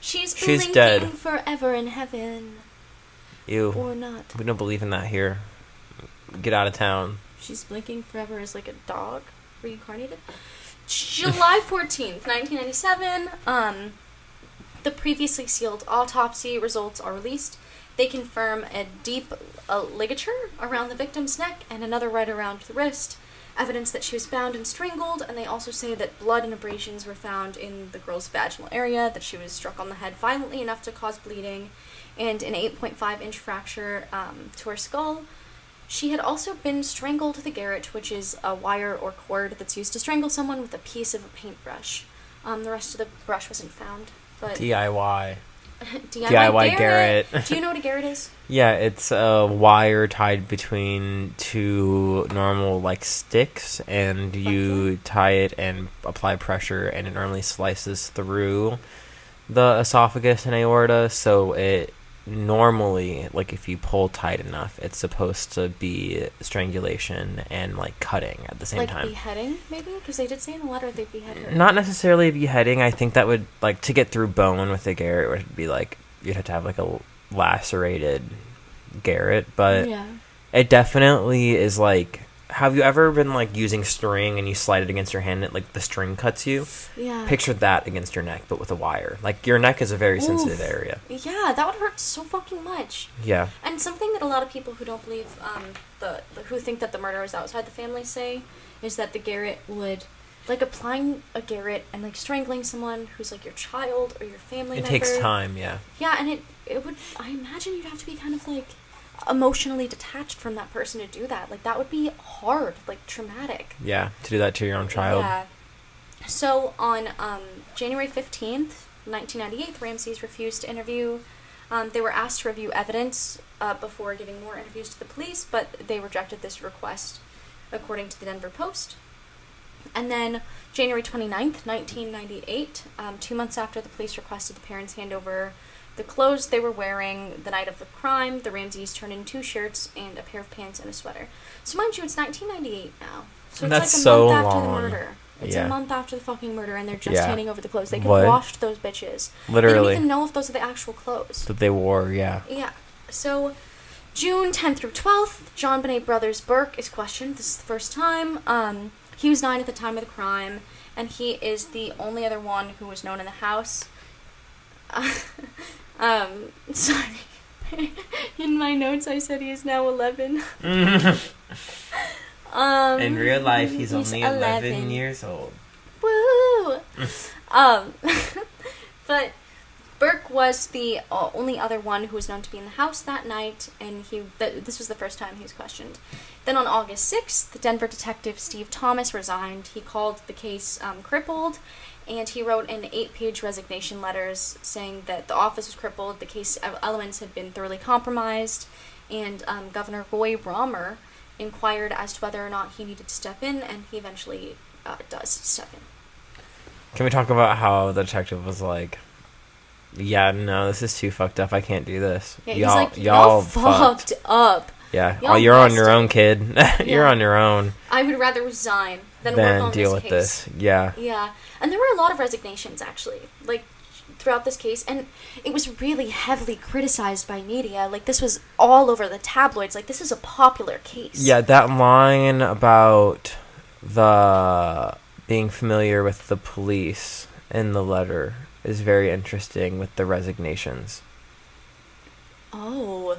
She's She's blinking dead. forever in heaven, Ew. or not. We don't believe in that here. Get out of town. She's blinking forever as like a dog reincarnated. July fourteenth, nineteen ninety seven. Um, the previously sealed autopsy results are released. They confirm a deep ligature around the victim's neck and another right around the wrist. Evidence that she was bound and strangled, and they also say that blood and abrasions were found in the girl's vaginal area, that she was struck on the head violently enough to cause bleeding, and an 8.5 inch fracture um, to her skull. She had also been strangled with a garrote, which is a wire or cord that's used to strangle someone with a piece of a paintbrush. Um, the rest of the brush wasn't found, but DIY. DIY, DIY. Do you know what a garrote is? Yeah, it's a wire tied between two normal like sticks, and you tie it and apply pressure, and it normally slices through the esophagus and aorta. So it normally, like if you pull tight enough, it's supposed to be strangulation and like cutting at the same like time. beheading, maybe? Because they did say in the letter they beheaded her. Not necessarily beheading. I think that would like to get through bone with a garrote would be like you'd have to have like a lacerated garrote, but yeah. it definitely is like. Have you ever been like using string and you slide it against your hand and like the string cuts you? Yeah. Picture that against your neck, but with a wire. Like your neck is a very sensitive area. Yeah, that would hurt so fucking much. Yeah. And something that a lot of people who don't believe, um, the, the who think that the murder is outside the family say, is that the garrote would, like applying a garrote and like strangling someone who's like your child or your family It member. takes time. Yeah. Yeah, and it it would. I imagine you'd have to be kind of like emotionally detached from that person to do that. Like that would be hard, like traumatic. Yeah. To do that to your own child. Yeah. So on um, January 15th, 1998, the Ramseys refused to interview. Um, they were asked to review evidence uh, before giving more interviews to the police, but they rejected this request, according to the Denver Post. And then January 29th, 1998, um, two months after the police requested the parents hand over the clothes they were wearing the night of the crime, the Ramseys turned in two shirts and a pair of pants and a sweater. So mind you, it's 1998 now. So it's That's like a so month after the murder. It's Yeah. a month after the fucking murder, and they're just Yeah. handing over the clothes. They could What? washed those bitches. Literally, They didn't even know if those are the actual clothes. That they wore. Yeah. Yeah. So June 10th through 12th, JonBenét Brothers Burke is questioned. This is the first time. Um, he was nine at the time of the crime, and he is the only other one who was known in the house. um, sorry. in my notes, I said he is now 11. um, In real life, he's, only 11. years old. Woo! um, but Burke was the uh, only other one who was known to be in the house that night, and he th- this was the first time he was questioned. Then on August 6th, the Denver detective Steve Thomas resigned. He called the case um, crippled, and he wrote an eight-page resignation letters saying that the office was crippled, the case elements had been thoroughly compromised, and um, Governor Roy Romer inquired as to whether or not he needed to step in, and he eventually uh, does step in. Can we talk about how the detective was like, "Yeah, no, this is too fucked up. I can't do this. Yeah, y'all, like, y'all y'all fucked up. Yeah, Y'all oh, you're on your own, kid. you're Yeah. on your own. I would rather resign than, Then on deal this with case. this. Yeah, Yeah, and there were a lot of resignations actually, like throughout this case, and it was really heavily criticized by media. Like this was all over the tabloids. Like this is a popular case. yeah. That line about the being familiar with the police in the letter is very interesting with the resignations. Oh,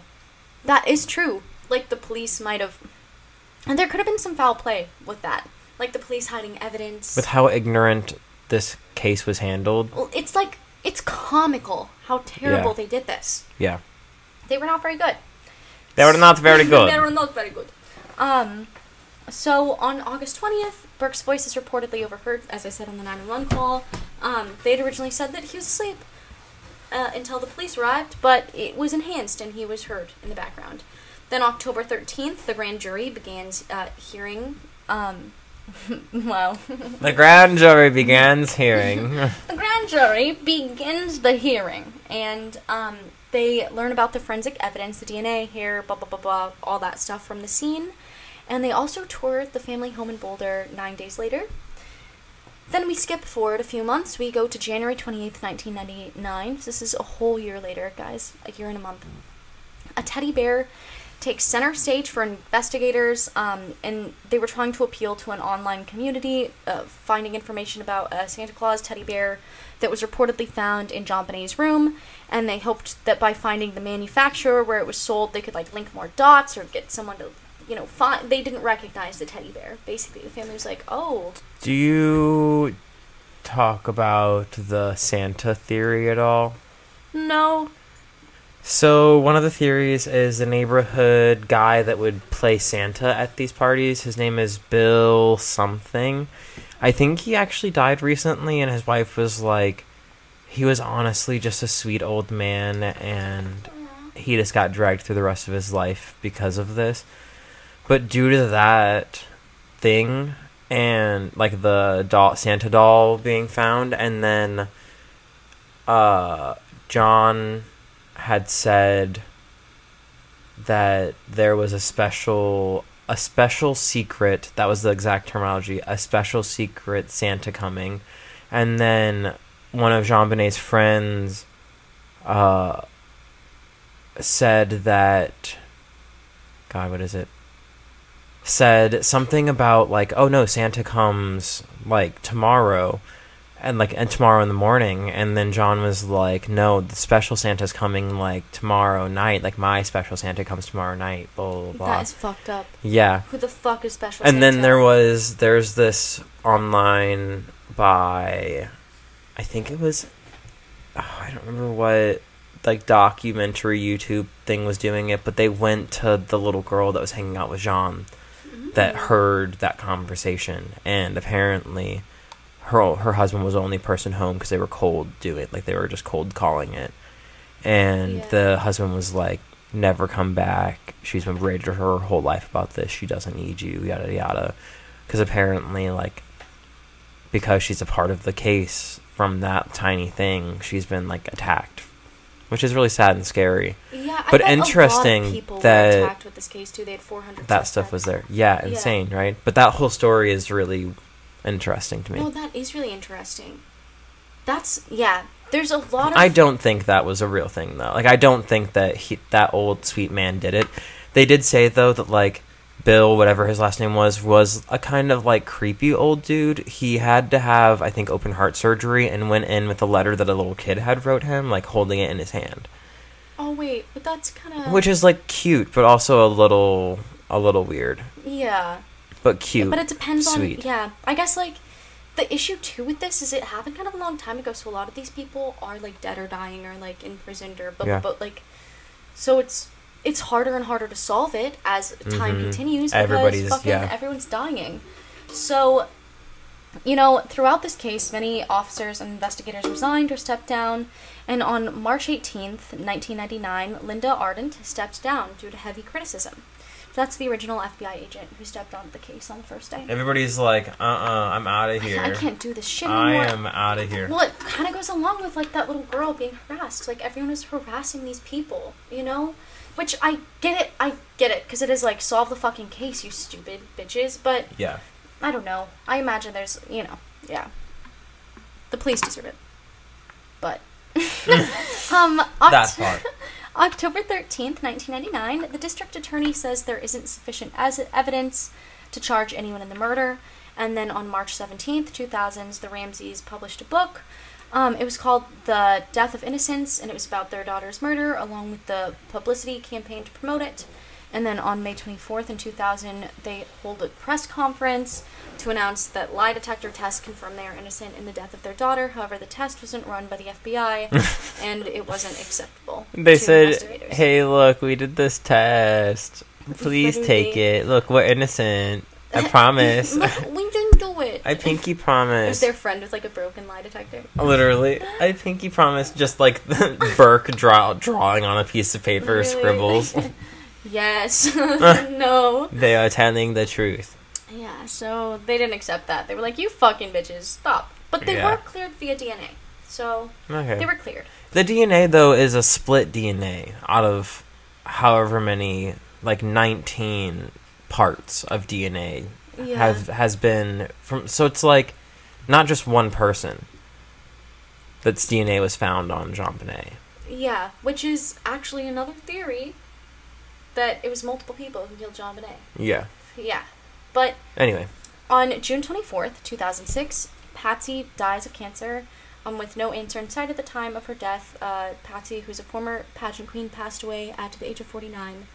that is true. Like the police might have, and there could have been some foul play with that. Like the police hiding evidence. With how ignorant this case was handled. Well, it's like it's comical how terrible Yeah. they did this. Yeah, They were not very good. they were not very good. they were not very good. Um, so on August 20th, Burke's voice is reportedly overheard, as I said on the 911 call. Um, they'd originally said that he was asleep uh, until the police arrived, but it was enhanced and he was heard in the background. Then October 13th, the grand jury begins uh, hearing. Um, wow. The grand jury begins hearing. The grand jury begins the hearing, and um, they learn about the forensic evidence, the DNA, hair, blah, blah, blah, blah, all that stuff from the scene. And they also tour the family home in Boulder nine days later. Then we skip forward a few months. We go to January 28th, 1999. This is a whole year later, guys. A year and a month. A teddy bear takes center stage for investigators, um, and they were trying to appeal to an online community, uh, finding information about a Santa Claus teddy bear that was reportedly found in JonBenét's room, and they hoped that by finding the manufacturer where it was sold, they could like link more dots or get someone to, you know, find. They didn't recognize the teddy bear. Basically, the family was like, "Oh, Do you talk about the Santa theory at all? no, So one of the theories is a neighborhood guy that would play Santa at these parties. His name is Bill something. I think he actually died recently, and his wife was like, he was honestly just a sweet old man, and he just got dragged through the rest of his life because of this. But due to that thing, and like the doll, Santa doll being found, and then uh, John had said that there was a special a special secret that was the exact terminology a special secret santa coming. And then one of JonBenét's friends uh said that god what is it? Said something about like oh no santa comes like tomorrow and like and tomorrow in the morning and then john was like no the special santa's coming like tomorrow night. Like my special santa comes tomorrow night blah blah blah that is fucked up." yeah. Who the fuck is special? and then there was there's this online by i think it was oh, i don't remember what like documentary youtube thing was doing it but they went to the little girl that was hanging out with jean mm-hmm. that heard that conversation. And apparently her her husband was the only person home because they were cold doing like they were just cold calling it and Yeah. the husband was like never come back she's been berated her whole life about this she doesn't need you yada yada because apparently like because she's a part of the case from that tiny thing she's been like attacked which is really sad and scary Yeah, I But a lot of interesting people that- were attacked with this case too. They had 400. that stuff was there yeah Yeah. insane right but that whole story is really interesting to me No, that is really interesting. That's yeah. there's a lot of I don't think that was a real thing though. Like I don't think that he, that old sweet man did it. They did say though that like Bill, whatever his last name was, was a kind of like creepy old dude. He had to have, I think, open heart surgery and went in with a letter that a little kid had wrote him, like holding it in his hand, Oh wait, but that's kind of which is like cute, but also a little, a little weird, yeah. But cute. But it depends sweet. on yeah. I guess like the issue too with this is it happened kind of a long time ago, so a lot of these people are like dead or dying or like imprisoned or but Yeah. but like so it's it's harder and harder to solve it as time Mhm. continues because Everybody's- fucking yeah. everyone's dying. So you know, throughout this case, many officers and investigators resigned or stepped down, and on March 18th, 1999, Linda Arndt stepped down due to heavy criticism. That's the original FBI agent who stepped on the case on the first day. Everybody's like, uh, uh-uh, I'm out of here. I can't do this shit anymore. I am out of here. Well, it kind of goes along with like that little girl being harassed. Like everyone is harassing these people, you know. Which I get it, I get it, because it is like solve the fucking case, you stupid bitches. But Yeah. I don't know. I imagine there's, you know, yeah. The police deserve it. But um Oct- That part. October 13th, 1999, the district attorney says there isn't sufficient as evidence to charge anyone in the murder. And then on March 17th, 2000s, the Ramseys published a book. Um, it was called The Death of Innocence, and it was about their daughter's murder, along with the publicity campaign to promote it. And then on May 24th, in 2000, they hold a press conference to announce that lie detector tests confirm they are innocent in the death of their daughter. However, the test wasn't run by the FBI, and it wasn't acceptable. They said, "Hey, look, we did this test. Please take it. Look, we're innocent. I promise. Look, we didn't do it. I pinky It was promise. their friend with like a broken lie detector. Literally, I pinky promise. Just like the Burke draw drawing on a piece of paper, scribbles. Yes. no. they are telling the truth. Yeah, so they didn't accept that. They were like, you fucking bitches, stop. But they Yeah. were cleared via DNA. So Okay. they were cleared. The DNA though is a split DNA out of however many, like nineteen parts of DNA Yeah. has has been from. So it's like not just one person. That's DNA was found on JonBenét. Yeah, which is actually another theory that it was multiple people who killed JonBenét. Yeah. Yeah. But Anyway, On June 24th, 2006, Patsy dies of cancer um, with no answer in sight at the time of her death. Uh, Patsy, who's a former pageant queen, passed away at the age of 49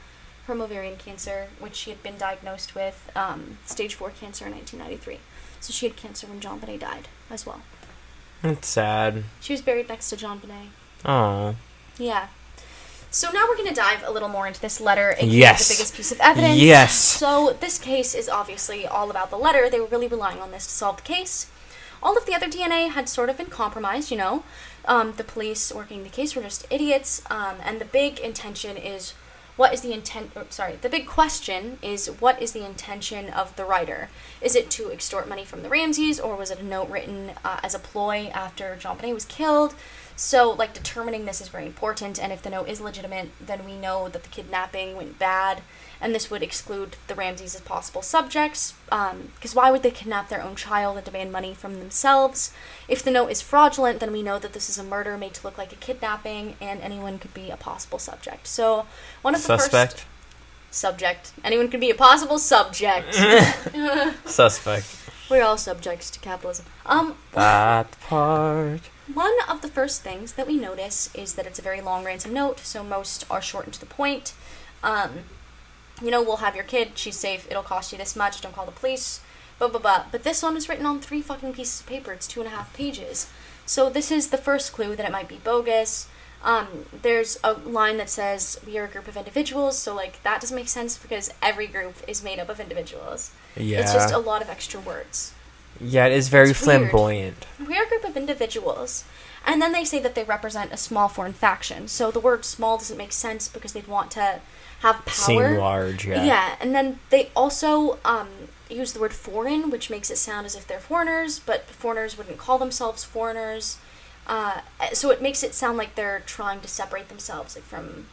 from ovarian cancer, which she had been diagnosed with um, stage 4 cancer in 1993. So she had cancer when JonBenét died as well. it's sad. She was buried next to JonBenét. Oh. Yeah. So now we're going to dive a little more into this letter, aka Yes. the biggest piece of evidence. Yes. So this case is obviously all about the letter. They were really relying on this to solve the case. All of the other DNA had sort of been compromised, you know. Um, the police working the case were just idiots, um, and the big intention is what is the intent? Or, sorry, the big question is what is the intention of the writer? Is it to extort money from the Ramseys, or was it a note written uh, as a ploy after JonBenét was killed? So, like, determining this is very important, and if the note is legitimate, then we know that the kidnapping went bad, and this would exclude the Ramseys as possible subjects. Because why would they kidnap their own child and demand money from themselves? If the note is fraudulent, then we know that this is a murder made to look like a kidnapping, and anyone could be a possible subject. So, one of the Suspect. first subject, anyone could be a possible subject. Suspect. We're all subjects to capitalism. Um, That part. One of the first things that we notice is that it's a very long ransom note, so most are short and to the point. Um, you know, we'll have your kid, she's safe, it'll cost you this much, don't call the police, blah blah blah. But this one was written on three fucking pieces of paper, it's two and a half pages. So this is the first clue that it might be bogus. Um, there's a line that says, We are a group of individuals, so like that doesn't make sense because every group is made up of individuals. Yeah. It's just a lot of extra words. Yeah, it is very It's weird. flamboyant. We are a group of individuals. And then they say that they represent a small foreign faction. So the word small doesn't make sense because they'd want to have power. Seem large, yeah. Yeah, and then they also um, use the word foreign, which makes it sound as if they're foreigners, but foreigners wouldn't call themselves foreigners. Uh, so it makes it sound like they're trying to separate themselves like from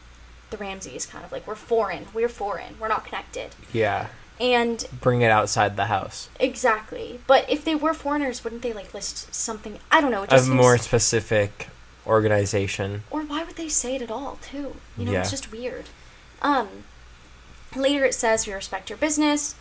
the Ramseys, kind of like we're foreign, we're foreign, we're not connected. Yeah. And Bring it outside the house. exactly, but if they were foreigners, wouldn't they like list something? I don't know. It A just seems, more specific organization. or why would they say it at all too you know it's just weird um later it says we respect your business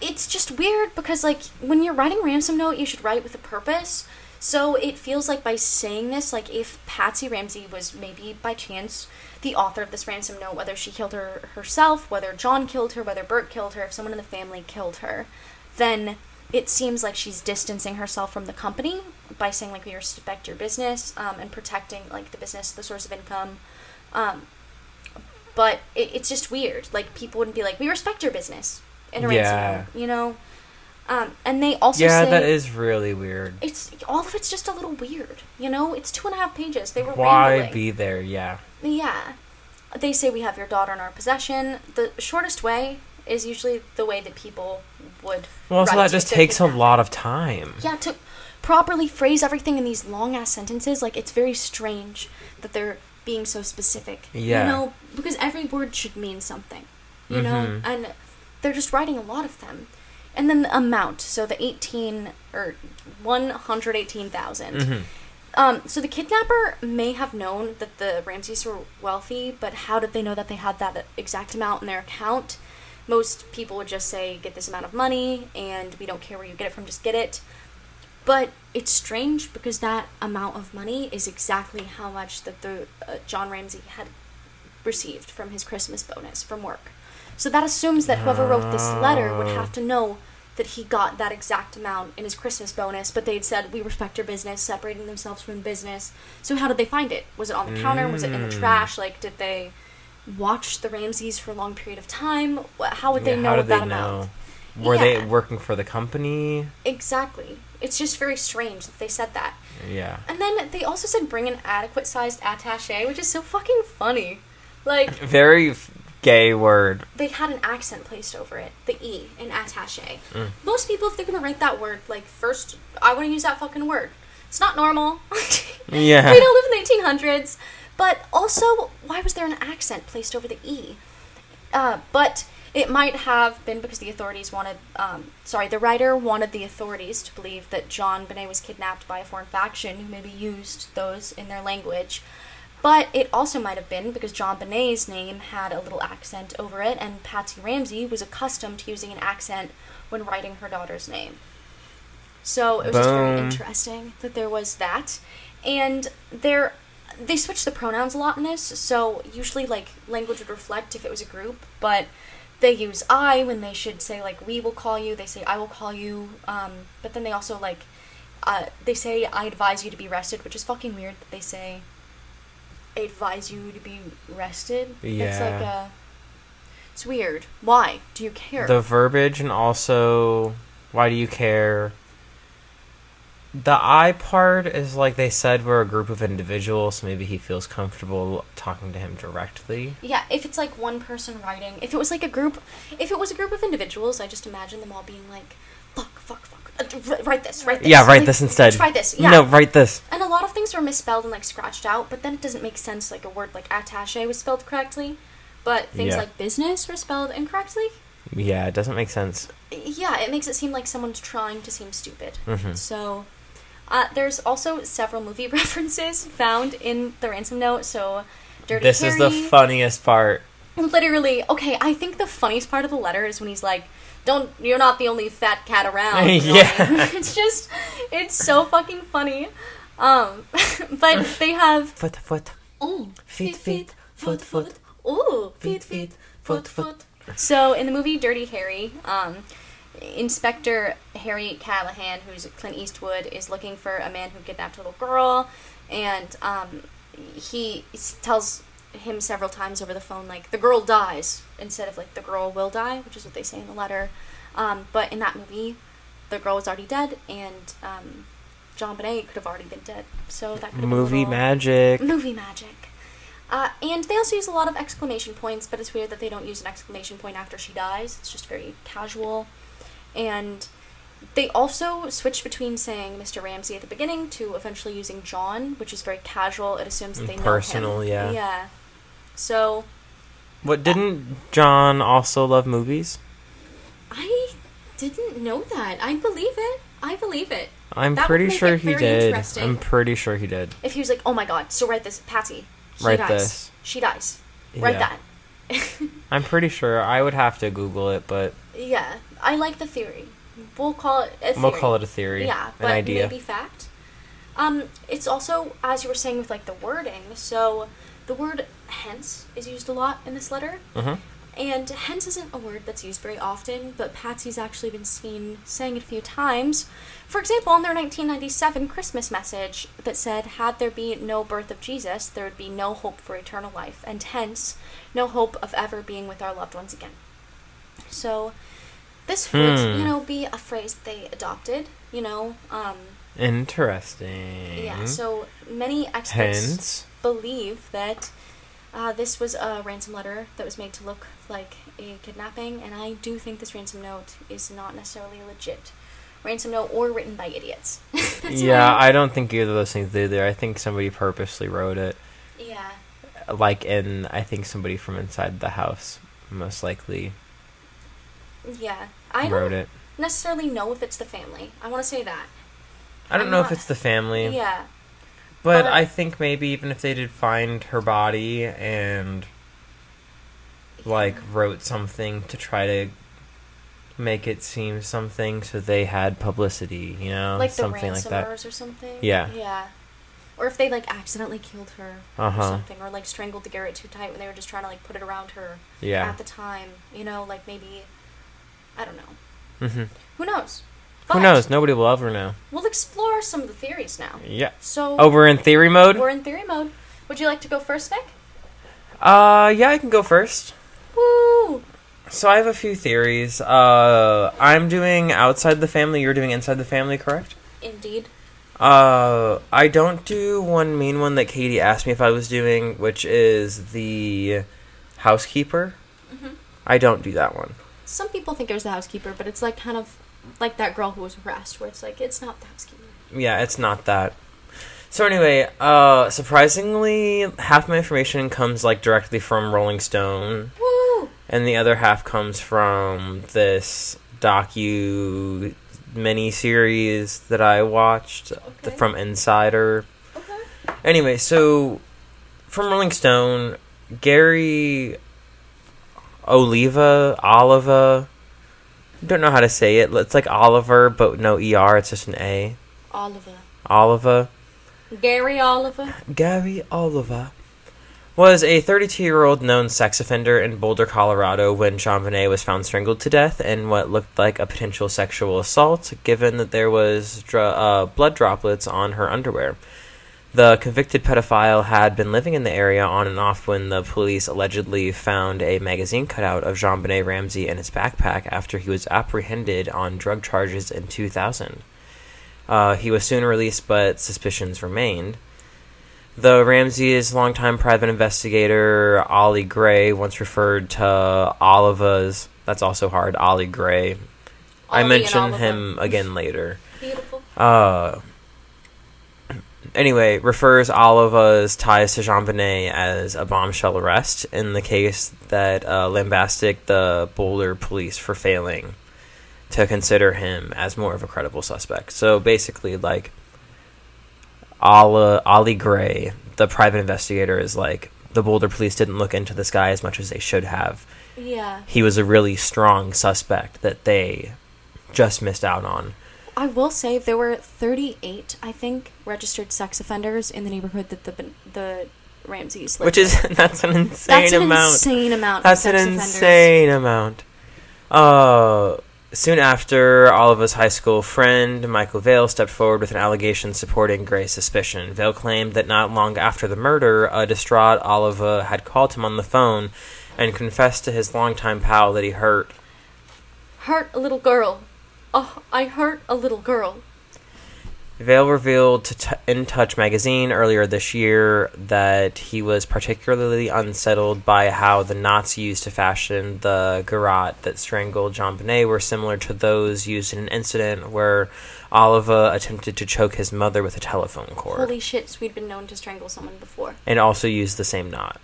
it's just weird because like when you're writing ransom note you should write with a purpose so it feels like by saying this like if patsy ramsey was maybe by chance the author of this ransom note whether she killed her herself whether john killed her whether burke killed her. If someone in the family killed her then it seems like she's distancing herself from the company by saying like we respect your business um, and protecting like the business the source of income. Um, but it, it's just weird. Like people wouldn't be like we respect your business in a ransom note, you know um, and they also yeah, say that is really weird. it's all of it's just a little weird you know it's two and a half pages they were Why rambling. be there? Yeah. Yeah. They say we have your daughter in our possession. The shortest way is usually the way that people would. Well, so that just takes a lot of time. Yeah, to properly phrase everything in these long ass sentences, like it's very strange that they're being so specific. Yeah. You know, because every word should mean something. You know, Mhm. and they're just writing a lot of them. And then the amount, so the 18 or 118,000. Mhm. Um, so the kidnapper may have known that the Ramseys were wealthy, but how did they know that they had that exact amount in their account? Most people would just say, get this amount of money, and we don't care where you get it from, just get it. But it's strange because that amount of money is exactly how much that the uh, John Ramsey had received from his Christmas bonus from work. So that assumes that whoever wrote this letter would have to know that he got that exact amount in his Christmas bonus, but they'd said, We respect your business, separating themselves from business. So how did they find it? Was it on the counter? Was it in the Mm. trash? Like, did they watch the Ramseys for a long period of time? How would they Yeah, know how did that they amount? know? Were they working for the company? Exactly. It's just very strange that they said that. Yeah. And then they also said bring an adequate sized attache, which is so fucking funny. Like, Very gay word. they had an accent placed over it, the E in attache. Mm. Most people, if they're gonna write that word, like, first, I wanna use that fucking word. It's not normal. Yeah. we don't live in the 1800s. But also, why was there an accent placed over the E? Uh, but it might have been because the authorities wanted, um, sorry, the writer wanted the authorities to believe that JonBenét was kidnapped by a foreign faction who maybe used those in their language. But it also might have been because JonBenét's name had a little accent over it, and Patsy Ramsey was accustomed to using an accent when writing her daughter's name. So it was just very interesting that there was that. And there they switch the pronouns a lot in this, so usually like language would reflect if it was a group, but they use I when they should say like we will call you, they say I will call you, um, but then they also like uh, they say I advise you to be rested, which is fucking weird that they say advise you to be rested. It's like Yeah. a it's weird. Why? Do you care? The verbiage and also why do you care? The I part is like they said we're a group of individuals, so maybe he feels comfortable talking to him directly. Yeah, if it's like one person writing, if it was like a group, if it was a group of individuals, I just imagine them all being like, "Fuck, fuck, fuck, uh, wr- write this, write this." Yeah, write Like, this instead. Try this. Yeah. No, write this. And a lot of things were misspelled and like scratched out, but then it doesn't make sense. Like a word like attache was spelled correctly, but things Yeah. like business were spelled incorrectly. Yeah, it doesn't make sense. Yeah, it makes it seem like someone's trying to seem stupid. Mhm. So, uh, there's also several movie references found in the ransom note. So, Dirty This is the funniest part. Literally, okay, I think the funniest part of the letter is when he's like, Don't you're not the only fat cat around. you I mean? Yeah. it's just it's so fucking funny. Um but they have Foot, foot. oh Feet, feet, foot, foot. Ooh, Feet, feet, foot, foot. So in the movie Dirty Harry, um Inspector Harry Callahan, who's Clint Eastwood, is looking for a man who kidnapped a little girl, and um, he tells him several times over the phone, like, the girl dies, instead of, like, the girl will die, which is what they say in the letter. Um, but in that movie, the girl was already dead, and um, JonBenét could have already been dead. So that could have Movie been magic. Movie magic. Uh, and they also use a lot of exclamation points, but it's weird that they don't use an exclamation point after she dies. It's just very casual. And they also switch between saying Mr. Ramsey at the beginning to eventually using John, which is very casual. It assumes that they know Personal, him. yeah. Yeah. So What didn't John also love movies? I didn't know that. I believe it. I believe it. I'm That pretty sure he did. I'm pretty sure he did. If he was like, oh my god, so write this, Patsy. He Write dies. this. She dies. Write Yeah. that. I'm pretty sure. I would have to Google it, but yeah, I like the theory. We'll call it a theory. we'll call it a theory. Yeah, an but idea. maybe fact. Um, it's also as you were saying with like the wording. So the word hence is used a lot in this letter, hmm and hence isn't a word that's used very often. But Patsy's actually been seen saying it a few times. For example, in their 1997 Christmas message that said, "Had there be no birth of Jesus, there would be no hope for eternal life, and hence no hope of ever being with our loved ones again." So. This would, Hmm. you know, be a phrase they adopted. You know, um, Interesting. yeah, so many experts. Hence, believe that uh, this was a ransom letter that was made to look like a kidnapping, and I do think this ransom note is not necessarily a legit ransom note or written by idiots. Yeah, I don't think either of those things did there. I think somebody purposely wrote it, yeah, like in I think somebody from inside the house most likely yeah. I wrote don't it. necessarily know if it's the family. I want to say that. I don't I'm know not- if it's the family, Yeah, but but- I think maybe even if they did find her body and like wrote something to try to make it seem something so they had publicity, you know, like the something like that. or something. Yeah. yeah. Or if they like accidentally killed her Uh-huh. something, or like strangled the garrote too tight when they were just trying to like put it around her Yeah. at the time. You know, like maybe I don't know. hmm Who knows? Who knows? Nobody will ever know. We'll explore some of the theories now. Yeah. So Oh, we're in theory mode? we're in theory mode. Would you like to go first, Nick? Uh, yeah, I can go first. Woo! So I have a few theories. Uh, I'm doing outside the family. You're doing inside the family, correct? Indeed. Uh, I don't do one main one that Katie asked me if I was doing, which is the housekeeper. Mhm. I don't do that one. Some people think it was the housekeeper, but it's like kind of like that girl who was harassed, where it's like it's not that housekeeper. Yeah, it's not that. So anyway, uh, surprisingly, half my information comes like directly from Rolling Stone, Woo! and the other half comes from this docu mini series that I watched the, Okay. from Insider. Okay. Anyway, so from Rolling Stone, Gary Oliva, Oliva, don't know how to say it. It's like Oliver, but no ER, it's just an A. Oliver. Oliver. Gary Oliver. Gary Oliver was a 32 year old known sex offender in Boulder, Colorado when JonBenét was found strangled to death in what looked like a potential sexual assault, given that there was dr- uh, blood droplets on her underwear. The convicted pedophile had been living in the area on and off when the police allegedly found a magazine cutout of JonBenét Ramsey in his backpack after he was apprehended on drug charges in 2000. Uh, he was soon released, but suspicions remained. The Ramsey's longtime private investigator, Ollie Gray, once referred to Oliva's, that's also hard, Ollie Gray. I Ollie and mention him again later. Beautiful. Uh, anyway, refers Oliva's ties to JonBenét as a bombshell arrest in the case that uh, lambastic the Boulder police for failing to consider him as more of a credible suspect. So basically, like, Ollie, Ollie Gray, the private investigator, is like, the Boulder police didn't look into this guy as much as they should have. Yeah. He was a really strong suspect that they just missed out on. I will say there were 38, I think, registered sex offenders in the neighborhood that the the Ramseys lived Which is that's an insane amount. that's an amount. insane amount. that's of an offenders. insane amount. Uh soon after, Oliva's high school friend Michael Vale stepped forward with an allegation supporting Gray's suspicion. Vale claimed that not long after the murder, a distraught Oliva had called him on the phone and confessed to his longtime pal that he hurt Hurt a little girl. Oh, I hurt a little girl. Vale revealed to t- In Touch magazine earlier this year that he was particularly unsettled by how the knots used to fashion the garrote that strangled JonBenét were similar to those used in an incident where Oliva attempted to choke his mother with a telephone cord Holy shit, we'd been known to strangle someone before. and also used the same knot.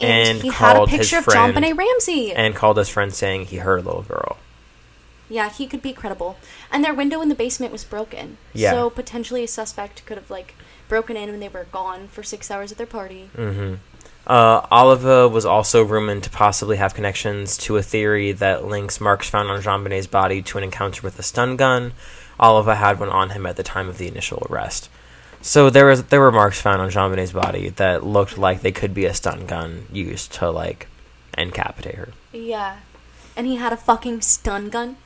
And, And he had a called his picture of John friend- Benet Ramsey. And called his friend saying he hurt a little girl. Yeah, he could be credible. And their window in the basement was broken. Yeah. So potentially a suspect could have like broken in when they were gone for six hours at their party. Mm-hmm. Uh, Oliva was also rumored to possibly have connections to a theory that links marks found on JonBenét's body to an encounter with a stun gun. Oliva had one on him at the time of the initial arrest. So there was there were marks found on JonBenét's body that looked like they could be a stun gun used to like incapacitate her. Yeah. And he had a fucking stun gun.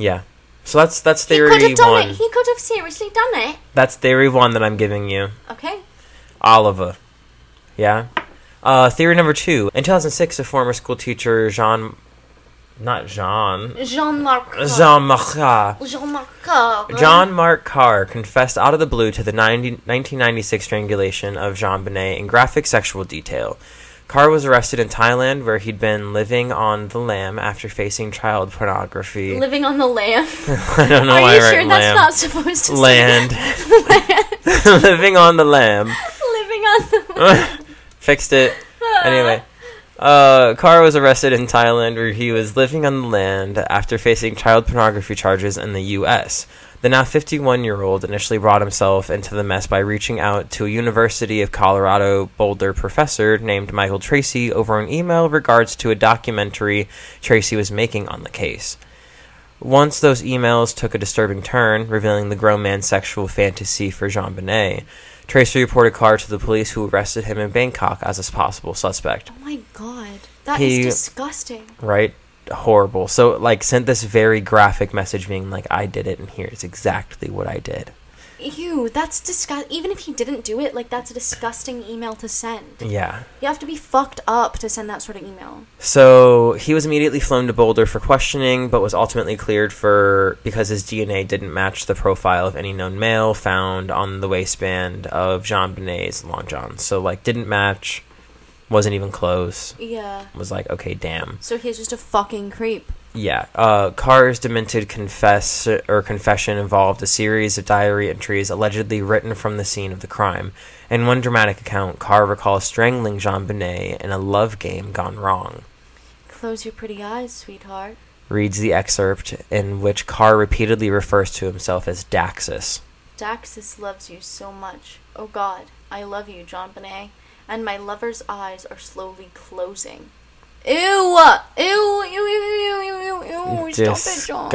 Yeah. So that's that's theory he could have done one. it. He could have seriously done it. That's theory one that I'm giving you. Okay. Oliva. Yeah. Uh, theory number two. In 2006, a former school teacher, Jean, not Jean, Jean-Marc. Jean Marc, Jean-Marc. John Mark Carr confessed out of the blue to the 90, 1996 strangulation of JonBenét in graphic sexual detail. Carr was arrested in Thailand, where he'd been living on the lam after facing child pornography. Living on the lamb. I don't know Are why you I sure that's not supposed to Land. say living on the lam. Living on the Fixed it. Anyway, uh, Carr was arrested in Thailand where he was living on the land after facing child pornography charges in the U.S. The now 51 year old initially brought himself into the mess by reaching out to a University of Colorado Boulder professor named Michael Tracey over an email regards to a documentary Tracey was making on the case. Once those emails took a disturbing turn, revealing the grown man's sexual fantasy for Jean Bonnet, Tracey reported Carr to the police, who arrested him in Bangkok as a possible suspect. Oh my god. that is He- disgusting. Right? Horrible. So, like, sent this very graphic message being like, I did it, and here's exactly what I did. Ew, that's disgust. Even if he didn't do it, like that's a disgusting email to send. Yeah. You have to be fucked up to send that sort of email. So he was immediately flown to Boulder for questioning, but was ultimately cleared for because his DNA didn't match the profile of any known male found on the waistband of JonBenét's long john. So like didn't match, wasn't even close. Yeah. Was like okay, damn. So he's just a fucking creep. Yeah. Uh, Carr's demented confess or confession involved a series of diary entries allegedly written from the scene of the crime. In one dramatic account, Carr recalls strangling JonBenét in a love game gone wrong. Close your pretty eyes, sweetheart. reads the excerpt in which Carr repeatedly refers to himself as Daxus. Daxus loves you so much. Oh God, I love you, JonBenét and my lover's eyes are slowly closing. Ew! Ew! Ew! Ew! Ew! Ew! Ew! Disgusting.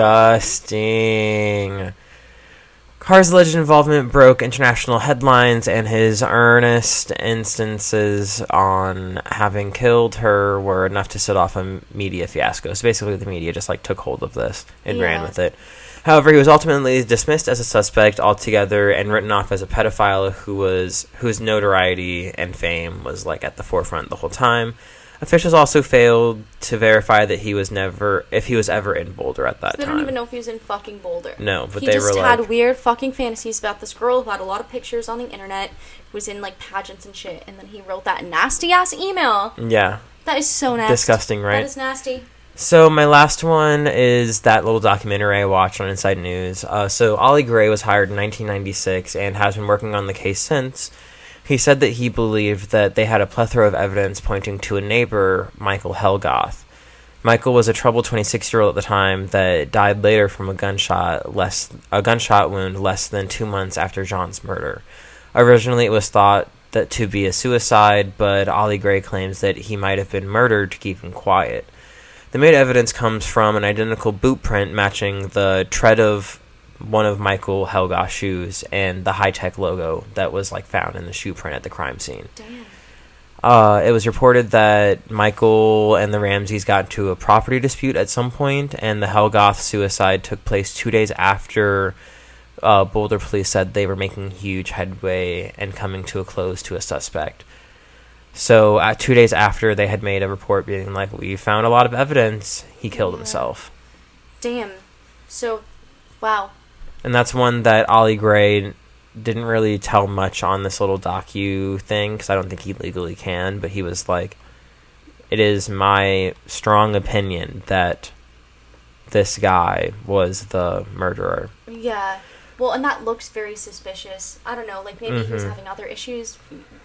Car's alleged involvement broke international headlines, and his earnest instances on having killed her were enough to set off a media fiasco. So basically, the media just like took hold of this and yeah. ran with it. However, he was ultimately dismissed as a suspect altogether and written off as a pedophile who was whose notoriety and fame was like at the forefront the whole time. Officials also failed to verify that he was never, if he was ever in Boulder at that They time. They don't even know if he was in fucking Boulder. No, but he they just were had like, weird fucking fantasies about this girl who had a lot of pictures on the internet, was in like pageants and shit, and then he wrote that nasty ass email. yeah, That is so nasty. disgusting, right? That is nasty. So my last one is that little documentary I watched on Inside News. Uh, so Ollie Gray was hired in 1996 and has been working on the case since. He said that he believed that they had a plethora of evidence pointing to a neighbor, Michael Helgoth. Michael was a troubled 26 year old at the time that died later from a gunshot less a gunshot wound less than two months after John's murder. Originally, it was thought that to be a suicide, but Ollie Gray claims that he might have been murdered to keep him quiet. The main evidence comes from an identical boot print matching the tread of one of Michael Helgoth's shoes and the high tech logo that was like found in the shoe print at the crime scene. Damn. Uh, it was reported that Michael and the Ramseys got into a property dispute at some point, and the Helgoth suicide took place two days after uh, Boulder police said they were making huge headway and coming to a close to a suspect. So, uh, two days after they had made a report being like, "We found a lot of evidence," he killed Yeah. himself, Damn. So, wow. and that's one that Ollie Gray didn't really tell much on this little docu thing because I don't think he legally can. But he was like, "It is my strong opinion that this guy was the murderer." Yeah. Well, and that looks very suspicious. I don't know, like maybe he was having other issues,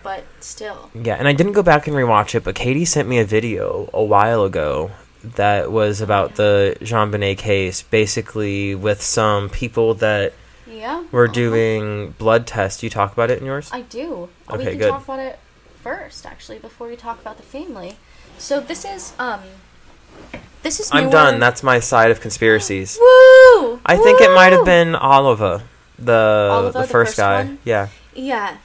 but still. Yeah, and I didn't go back and rewatch it, but Katie sent me a video a while ago that was about the JonBenét case, basically with some people that Yeah. were uh-huh. doing blood tests. You talk about it in yours? I do. we Okay, can good. talk about it first, actually, before we talk about the family. So this is um, this is. I'm newer- done. That's my side of conspiracies. Woo! I think it might have been Oliva, the Oliva, the the first first guy. one? Yeah. Yeah.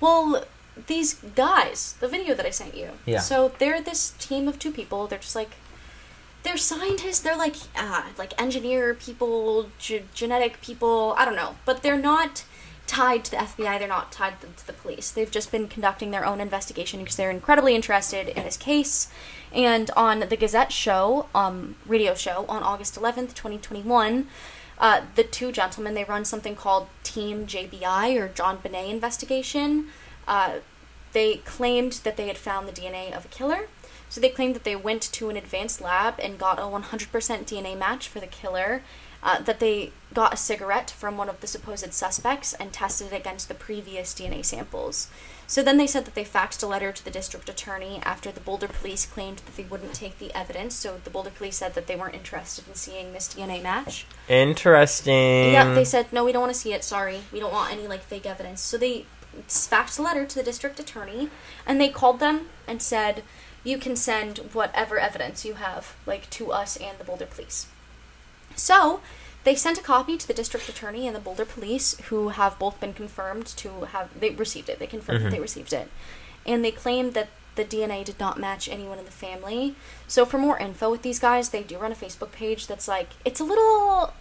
Well, these guys, the video that I sent you. Yeah. So they're this team of two people. They're just like, they're scientists. They're like, uh, like engineer people, ge- genetic people. I don't know, but they're not tied to the FBI. They're not tied to, the police. They've just been conducting their own investigation because they're incredibly interested in this case. And on the Gazette show, um, radio show on August 11th, 2021, uh, the two gentlemen they run something called Team JBI or JonBenét investigation. Uh, they claimed that they had found the DNA of a killer. So they claimed that they went to an advanced lab and got a 100% DNA match for the killer. Uh, that they got a cigarette from one of the supposed suspects and tested it against the previous DNA samples. So then they said that they faxed a letter to the district attorney after the Boulder police claimed that they wouldn't take the evidence. So the Boulder police said that they weren't interested in seeing this DNA match. Interesting. Yeah, they said no, we don't want to see it. Sorry, we don't want any like fake evidence. So they faxed a letter to the district attorney, and they called them and said, "You can send whatever evidence you have, like to us and the Boulder police." So they sent a copy to the district attorney and the Boulder police, who have both been confirmed to have they received it. They confirmed that mm-hmm. they received it, and they claimed that the DNA did not match anyone in the family. So for more info with these guys, they do run a Facebook page that's like it's a little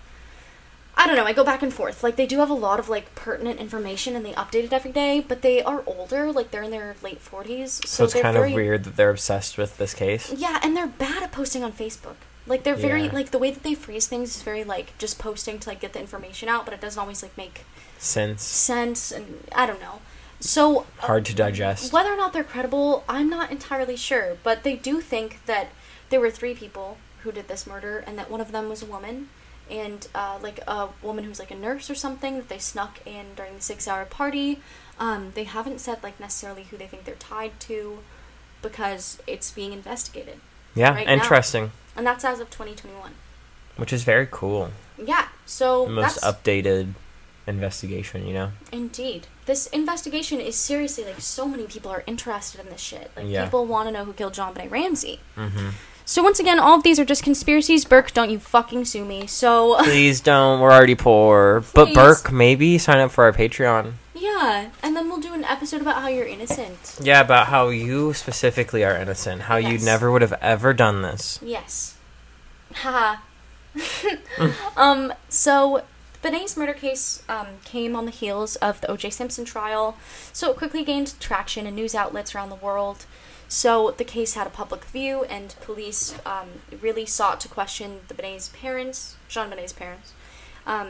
I don't know, I go back and forth. Like they do have a lot of like pertinent information and they update it every day, but they are older, like they're in their late 40s. So, so it's kind very, of weird that they're obsessed with this case. Yeah, and they're bad at posting on Facebook. Like they're very Yeah. like the way that they phrase things is very like just posting to like get the information out, but it doesn't always like make sense. sense and I don't know. So uh, hard to digest. whether or not they're credible, I'm not entirely sure, but they do think that there were three people who did this murder, and that one of them was a woman, and uh, like a woman who's like a nurse or something that they snuck in during the six-hour party. Um, they haven't said like necessarily who they think they're tied to, because it's being investigated, Yeah, right now. interesting. and that's as of 2021. Which is very cool. Yeah, so The most that's updated investigation, you know? Indeed. This investigation is seriously like so many people are interested in this shit. Like Yeah. people want to know who killed JonBenét Ramsey. hmm So once again, all of these are just conspiracies. Burke, don't you fucking sue me. So Please don't. We're already poor. But Burke, maybe sign up for our Patreon. yeah, and then we'll do an episode about how you're innocent. Yeah, about how you specifically are innocent. How you never would have ever done this. Yes. Haha. um. So. Benet's murder case um, came on the heels of the O.J. Simpson trial, so it quickly gained traction in news outlets around the world. So the case had a public view, and police um, really sought to question the Benet's parents, JonBenét's parents. Um,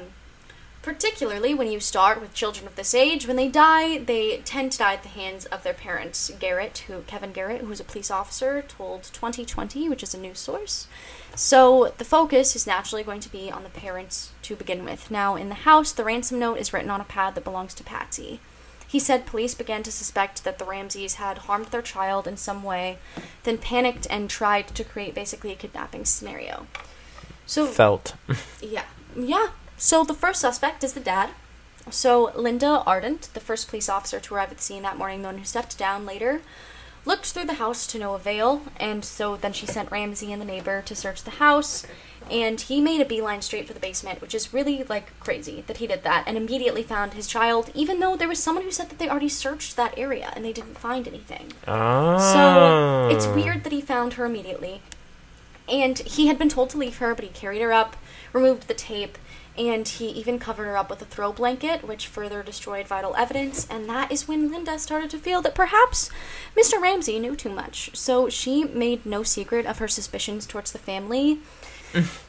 particularly when you start with children of this age, when they die, they tend to die at the hands of their parents. Garrett, who Kevin Garrett, who was a police officer, told 2020, which is a news source. So the focus is naturally going to be on the parents to begin with. Now, in the house, the ransom note is written on a pad that belongs to Patsy. He said police began to suspect that the Ramseys had harmed their child in some way, then panicked and tried to create basically a kidnapping scenario. So Felt. yeah. Yeah. So the first suspect is the dad. So Linda Arndt, the first police officer to arrive at the scene that morning, the one who stepped down later, looked through the house to no avail, and so then she sent Ramsey and the neighbor to search the house, and he made a beeline straight for the basement, which is really like crazy that he did that, and immediately found his child, even though there was someone who said that they already searched that area and they didn't find anything. Oh. So ah. it's weird that he found her immediately. And he had been told to leave her, but he carried her up, removed the tape, and he even covered her up with a throw blanket, which further destroyed vital evidence. And that is when Linda started to feel that perhaps Mr. Ramsey knew too much. So she made no secret of her suspicions towards the family.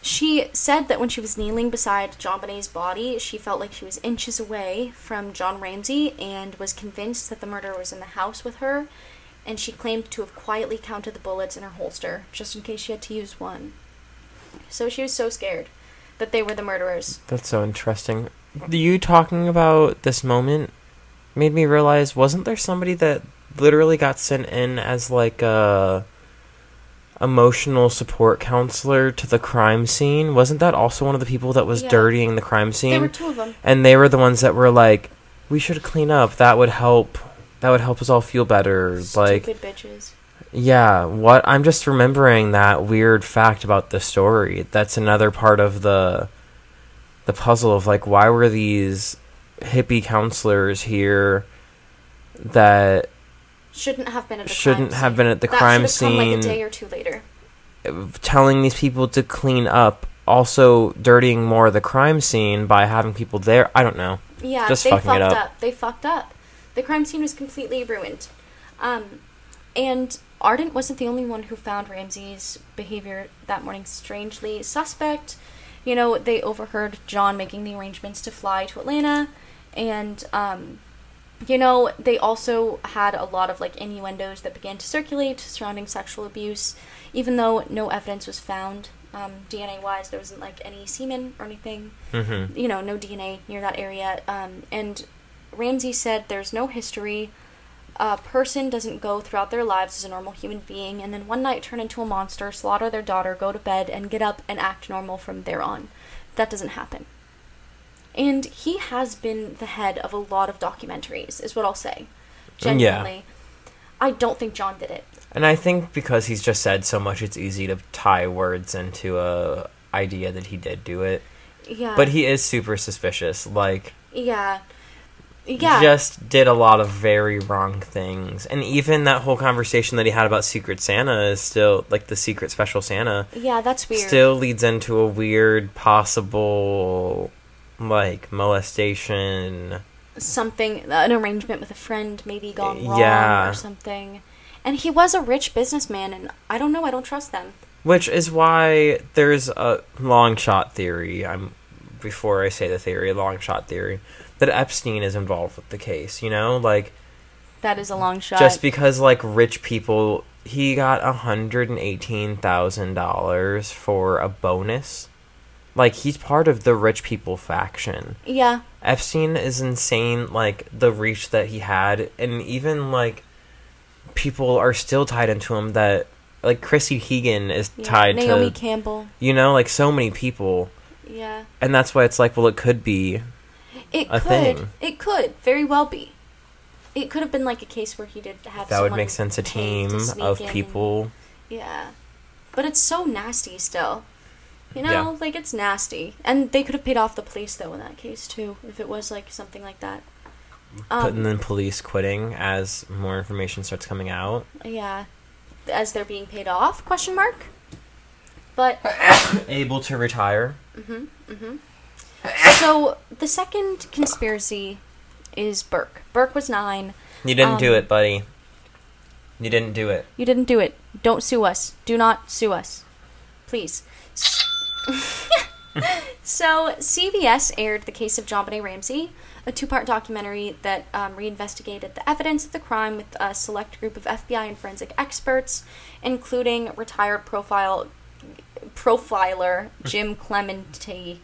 She said that when she was kneeling beside JonBenét's body, she felt like she was inches away from John Ramsey and was convinced that the murderer was in the house with her and she claimed to have quietly counted the bullets in her holster, just in case she had to use one. So she was so scared that they were the murderers. That's so interesting. You talking about this moment made me realize wasn't there somebody that literally got sent in as like a emotional support counselor to the crime scene. Wasn't that also one of the people that was Yeah. dirtying the crime scene? There were two of them. and they were the ones that were like, "We should clean up. That would help. That would help us all feel better." Like, Stupid bitches. yeah, what? I'm just remembering that weird fact about the story. That's another part of the the puzzle of like, why were these hippie counselors here that Shouldn't have been at the shouldn't crime have scene. been at the that crime have come like a day or two later. telling these people to clean up, also dirtying more of the crime scene by having people there. I don't know. Yeah, Just they fucking fucked it up. up. They fucked up. The crime scene was completely ruined. Um, and Arndt wasn't the only one who found Ramsey's behavior that morning strangely suspect. You know, they overheard John making the arrangements to fly to Atlanta, and um, you know, they also had a lot of like innuendos that began to circulate surrounding sexual abuse, even though no evidence was found. Um, DNA wise, there wasn't like any semen or anything hmm you know, no DNA near that area. Um, and Ramsey said there's no history. A person doesn't go throughout their lives as a normal human being and then one night turn into a monster, slaughter their daughter, go to bed, and get up and act normal from there on. That doesn't happen. And he has been the head of a lot of documentaries, is what I'll say. Mm, Genuinely. I don't think John did it. And I think because he's just said so much, it's easy to tie words into a idea that he did do it. Yeah. But he is super suspicious. Like, Yeah. Yeah. He just did a lot of very wrong things. And even that whole conversation that he had about Secret Santa is still like the Secret Special Santa. yeah, that's weird. still leads into a weird possible like molestation. Something an arrangement with a friend maybe gone eh, wrong Yeah. or something. And he was a rich businessman and i don't know i don't trust them. Which is why there's a long shot theory i'm before i say the theory a long shot theory that epstein is involved with the case you know? Like that is a long shot. just because like rich people he got a hundred and eighteen thousand dollars for a bonus like he's part of the rich people faction yeah Epstein is insane, like the reach that he had, and even like people are still tied into him. That like Chrissy Teigen is yeah. tied naomi to, campbell you know, like so many people, yeah and that's why it's like, well, it could be. it A could thing. it could very well be it could have been like a case where he did have That would make sense. A team of in and- people. yeah but it's so nasty still you know Yeah. like it's nasty and they could have paid off the police though in that case too if it was like something like that um, Putting in police quitting as more information starts coming out. Yeah, as they're being paid off? Question mark. But Able to retire. Mm-hmm. Mm-hmm. so the second conspiracy is Burke. Burke was nine. You didn't do Um, it, buddy. You didn't do it. You didn't do it. Don't sue us. Do not sue us, please. so CBS aired the case of JonBenét Ramsey, a two-part documentary that um, reinvestigated the evidence of the crime with a select group of FBI and forensic experts, including retired profile profiler Jim Clemente.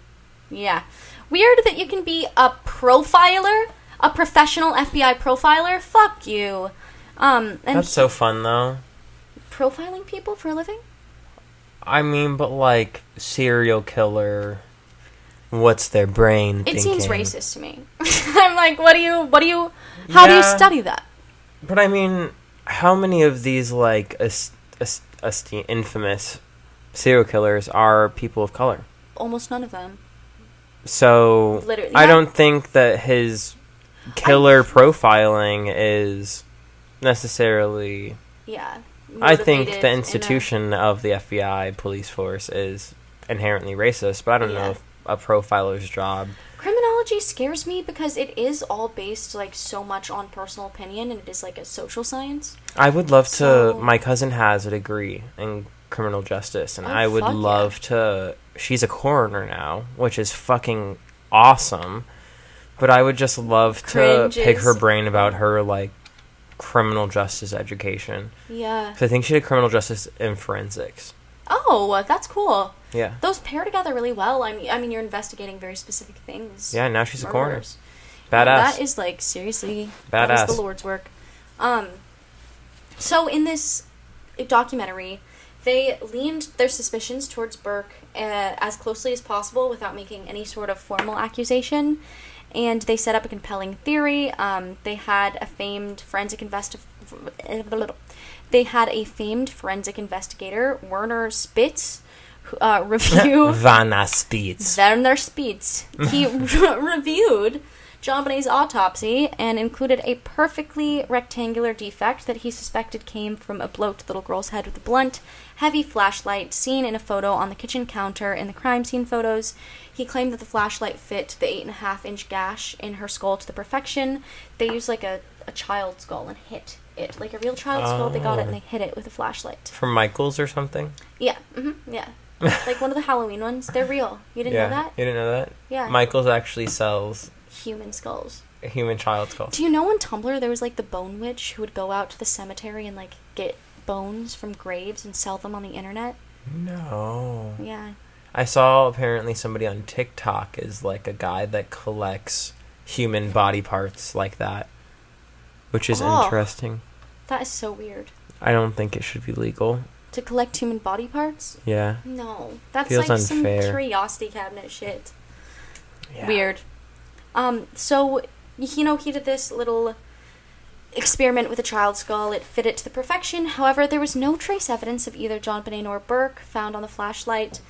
Yeah, weird that you can be a profiler, a professional FBI profiler. Fuck you. Um, and That's so fun, though. profiling people for a living? I mean, but like serial killer. What's their brain? It seems racist to me. I'm like, what do you, what do you, how do you study that? But I mean, how many of these like est- est- este- infamous serial killers are people of color? Almost none of them. So Literally- I yeah. don't think that his killer profiling is necessarily. Yeah. I think the in a- institution of the FBI police force is inherently racist, but I don't Yeah. know if a profiler's job. criminology scares me because it is all based like so much on personal opinion and it is like a social science. I would love to. So- My cousin has a degree in criminal justice, and Oh, I would fuck yeah. love to. She's a coroner now, which is fucking awesome. But I would just love to pick her brain about her like criminal justice education. Yeah. 'Cause I think she did criminal justice in forensics. Oh, that's cool. Yeah, Those pair together really well. I mean, I mean, you're investigating very specific things. yeah. Now she's a coroner. Badass. That is like seriously That is Badass. the Lord's work. Um, so in this documentary, They leaned their suspicions towards Burke uh, as closely as possible without making any sort of formal accusation. And they set up a compelling theory. Um, they had a famed forensic investi- They had a famed forensic investigator, Werner Spitz, who, uh, review Vanna Spitz. Werner Spitz. He re- reviewed JonBenét's autopsy and included a perfectly rectangular defect that he suspected came from a the little girl's head with a blunt, heavy flashlight seen in a photo on the kitchen counter in the crime scene photos. He claimed that the flashlight fit the eight and a half inch gash in her skull to the perfection. They used like a, a child skull and hit it. Like a real child skull, they got it and they hit it with a flashlight. From Michaels or something? Yeah, hmm yeah. like one of the Halloween ones. They're real. You didn't yeah. know that? You didn't know that? Yeah. Michaels actually sells Human skulls. a human child skull. Do you know on Tumblr there was like the bone witch who would go out to the cemetery and like get bones from graves and sell them on the internet? No. Yeah. I saw apparently somebody on TikTok is like a guy that collects human body parts like that, which is Oh. interesting. That is so weird. I don't think it should be legal. To collect human body parts? Yeah. No. That's Feels like unfair. some curiosity cabinet shit. yeah. Weird. Um, so you know he did this little experiment with a child skull. It fit it to the perfection. However, there was no trace evidence of either JonBenét nor Burke found on the flashlight.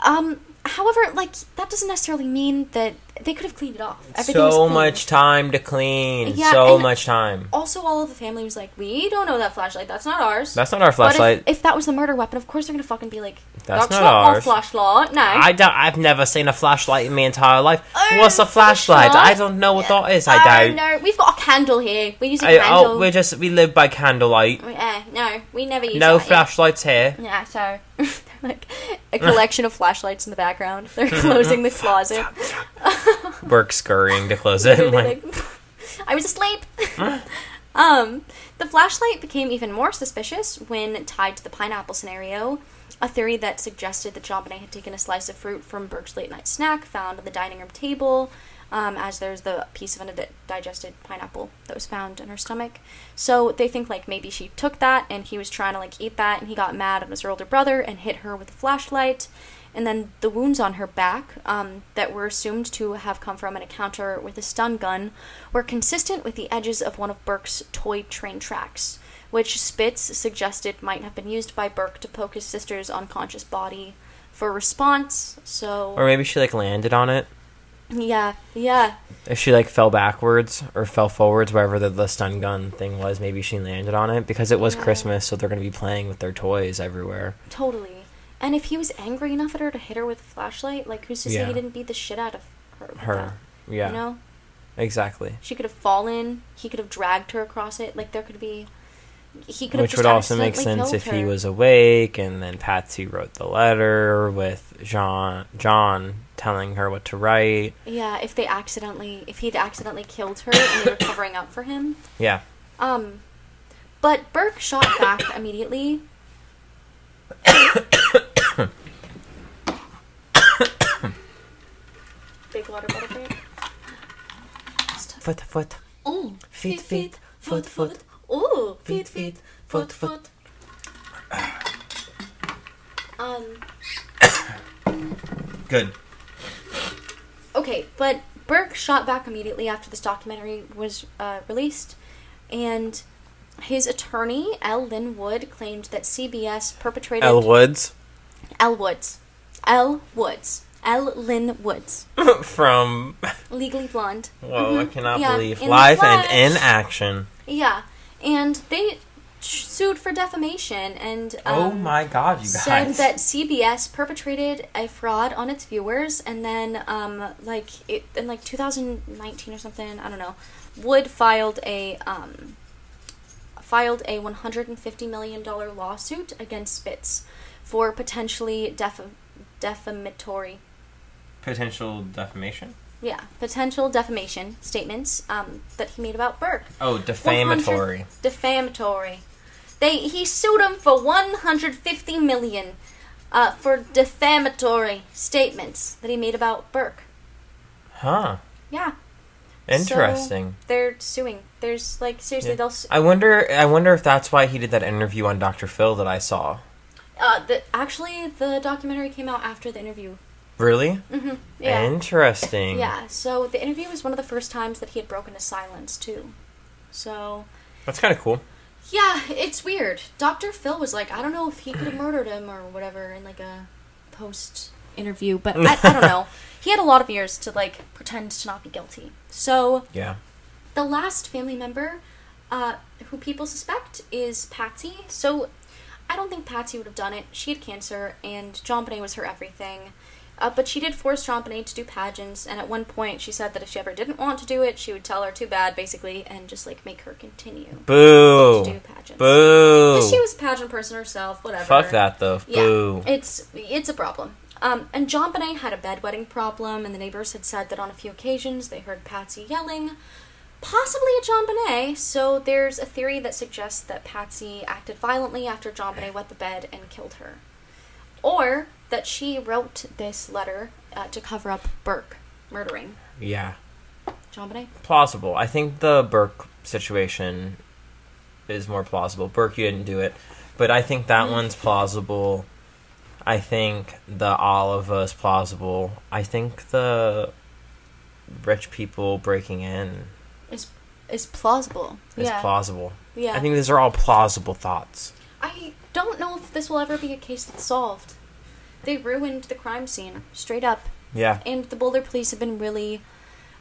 Um, however, like that doesn't necessarily mean that they could have cleaned it off. So much time to clean. Yeah, so much time. Also, all of the family was like, "We don't know that flashlight. That's not ours." That's not our But if- flashlight. If, that was the murder weapon, of course they're gonna fucking be like, That's "That's not not, ours." flashlight." No. I don't, I've never seen a flashlight in my entire life. Oh, What's a flashlight? flashlight? I don't know what that is. Oh, I don't. no, we've got a candle here. We use a I, candle. oh, we're just we live by candlelight. Yeah, no, we never use No flashlights here. Yeah, so like a collection of flashlights in the background. They're closing the closet. Burke scurrying to close it. Like, I was asleep. um, the flashlight became even more suspicious when tied to the pineapple scenario, a theory that suggested that JonBenét had taken a slice of fruit from Burke's late night snack found on the dining room table, um, as there's the piece of undigested pineapple that was found in her stomach. So they think like maybe she took that and he was trying to like eat that and he got mad at his older brother and hit her with a flashlight. And then the wounds on her back, um, that were assumed to have come from an encounter with a stun gun, were consistent with the edges of one of Burke's toy train tracks, which Spitz suggested might have been used by Burke to poke his sister's unconscious body for response. So, or maybe she like landed on it. Yeah, yeah, If she like fell backwards or fell forwards, wherever the, the stun gun thing was, maybe she landed on it because it was Yeah. Christmas, so they're gonna be playing with their toys everywhere. totally. And if he was angry enough at her to hit her with a flashlight, like who's to say Yeah. he didn't beat the shit out of her? Her, that, yeah, You know? exactly. She could have fallen. He could have dragged her across it. Like there could be. He could Which would also make sense if he was awake, and then Patsy wrote the letter with Jean John telling her what to write. Yeah, if they accidentally, if he'd accidentally killed her and they were covering up for him. Yeah, Um, but Burke shot back immediately. Big water bottle break. foot, foot. Oh, Feet, feet, foot, foot. Ooh, Feet, feet, foot, foot. Um. Good. Okay, but Burke shot back immediately after this documentary was uh, released, and his attorney, L. Lin Wood, claimed that CBS perpetrated. Elle Woods L. Woods. L. Woods. L. Lin Woods. from Legally Blonde. Whoa, I cannot Mm-hmm. Yeah, believe in the live and in action. Yeah, and they sued for defamation and. Um, oh my god, you guys! said that CBS perpetrated a fraud on its viewers, and then, um, like it, in like 2019 or something, I don't know, Wood filed a um, filed a 150 million dollar lawsuit against Spitz for potentially def- defamatory, Potential defamation. Yeah, potential defamation statements um, that he made about Burke. Oh, defamatory. defamatory. They he sued him for 150 million uh, for defamatory statements that he made about Burke. Huh. Yeah. Interesting. So they're suing. There's like seriously Yeah. they'll. Su- I wonder. I wonder if that's why he did that interview on Dr. Phil that I saw. Uh, the actually the documentary came out after the interview. Really? Mm-hmm. Yeah. Interesting. Yeah. So the interview was one of the first times that he had broken his silence too. So That's kind of cool. yeah, it's weird. Dr. Phil was like, I don't know if he could have murdered him or whatever in like a post interview, but I, I don't know. He had a lot of years to like pretend to not be guilty. So Yeah. the last family member uh, who people suspect is Patsy. So I don't think Patsy would have done it. She had cancer, and JonBenét was her everything. Uh, but she did force JonBenét to do pageants, and at one point she said that if she ever didn't want to do it, she would tell her too bad, basically, and just like make her continue Boo. to do pageants. Boo. Because she was a pageant person herself, whatever. Fuck that though. Yeah, Boo. it's it's a problem. Um, and JonBenét had a bedwetting problem, and the neighbors had said that on a few occasions they heard Patsy yelling, possibly at JonBenét. So there's a theory that suggests that Patsy acted violently after JonBenét wet the bed and killed her, or that she wrote this letter uh, to cover up Burke murdering yeah. JonBenét. Plausible. I think the Burke situation is more plausible. Burke, you didn't do it, but I think that Mm. one's plausible. I think the Oliva is plausible. I think the rich people breaking in Is is plausible. is yeah. plausible. yeah. I think these are all plausible thoughts. I don't know if this will ever be a case that's solved. They ruined the crime scene, straight up. Yeah. And the Boulder police have been really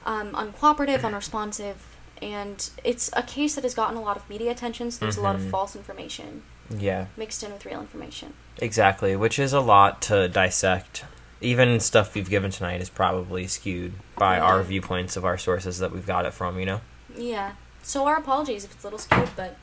um, uncooperative, unresponsive, and it's a case that has gotten a lot of media attention, so there's a lot of Mhm. false information Yeah. mixed in with real information. Exactly, which is a lot to dissect. Even stuff we've given tonight is probably skewed by Yeah. our viewpoints of our sources that we've got it from, you know? Yeah. So our apologies if it's a little skewed, but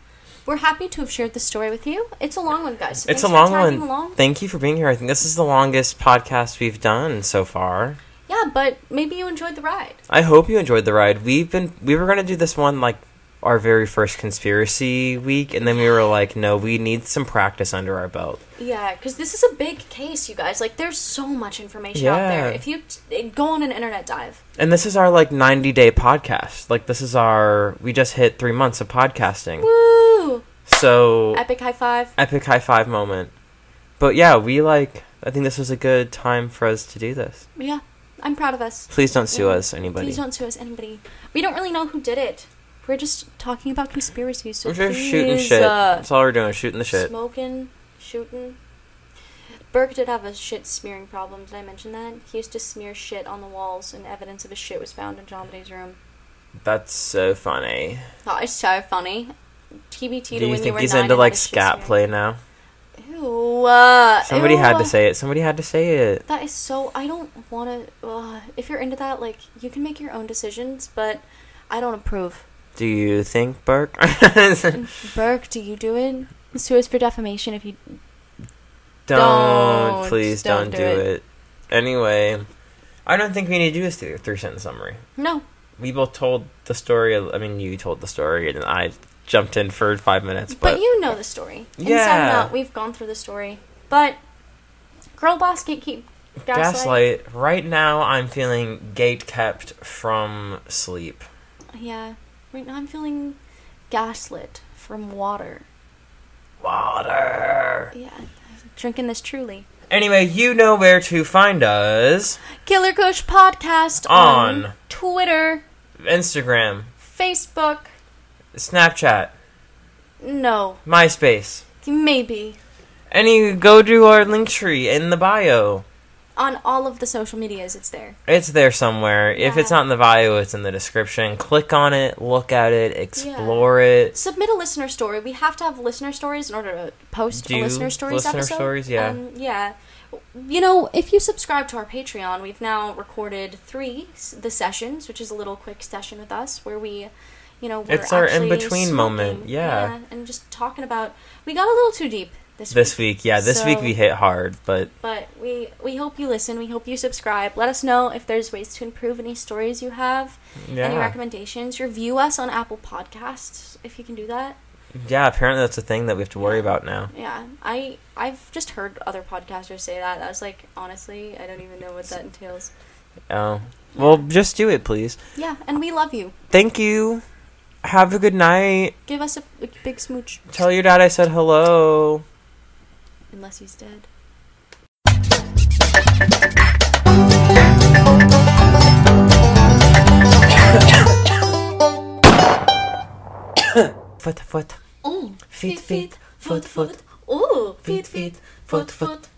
we're happy to have shared this story with you. It's a long one, guys. so it's a long one. Along. Thank you for being here. I think this is the longest podcast we've done so far. Yeah, but maybe you enjoyed the ride. I hope you enjoyed the ride. We've been we were gonna do this one like our very first conspiracy week, and then we were like, no, we need some practice under our belt. Yeah, because this is a big case, you guys. Like, there's so much information out there. Yeah. If you t- eh, go on an internet dive, And this is our like ninety day podcast. Like this is our we just hit three months of podcasting. woo! So Epic high five. epic high five moment. But yeah, we like. I think this was a good time for us to do this. Yeah, I'm proud of us. Please don't sue Yeah. us, anybody. Please don't sue us, anybody. We don't really know who did it. We're just talking about conspiracies. So We're just please, shooting shit. uh, That's all we're doing, shooting the shit. Smoking, shooting. Burke did have a shit smearing problem. Did I mention that? He used to smear shit on the walls, and evidence of his shit was found in John room. That's so funny. That is so funny. TBT to Do you when you think were he's nine into and like had a shit scat play now? Ew. Uh, Somebody had to say it. Somebody had to say it. That is so. I don't want to. Uh, if you're into that, like, you can make your own decisions, but I don't approve. Do you think Burke? Burke, do you do it? Sue us for defamation if you. don't, Don't. please don't, Don't do, it. it. Anyway, I don't think we need to do this three, three sentence summary. No. We both told the story. I mean, you told the story, and I jumped in for five minutes. But, But, you know the story. Inside and Yeah. we've gone through the story. But. Girl boss gatekeep. Gaslight. gaslight. Right now, I'm feeling gate kept from sleep. Yeah. Right now I'm feeling gaslit from water. Water. Yeah. Drinking this truly. Anyway, you know where to find us. Killer Kush Podcast On. on Twitter, Instagram, Facebook. Snapchat, No. MySpace. Maybe. And you go to our link tree in the bio. On all of the social medias, it's there. It's there somewhere. If it's not in the bio, it's in the description. Click on it, look at it, explore it. Submit a listener story. We have to have listener stories in order to post Do a listener stories listener episode. stories, yeah. Um, yeah. You know, if you subscribe to our Patreon, we've now recorded three the sessions, which is a little quick session with us where we, you know, we're It's our in-between moment, smoking. yeah. and just talking about. We got a little too deep this This week, yeah, this week we hit hard, but But we we hope you listen. We hope you subscribe. Let us know if there's ways to improve any stories you have, any recommendations. Review us on Apple Podcasts if you can do that. Yeah, apparently that's a thing that we have to worry about now. Yeah, I I've just heard other podcasters say that. I was like, honestly, I don't even know what that entails. Oh. Well, just do it, please. Yeah, and we love you. Thank you. Have a good night. Give us a big smooch. Tell your dad I said hello. Unless he's dead. Foot, foot. Oh, Feet, feet, foot, foot. Oh, Feet, feet, foot, foot.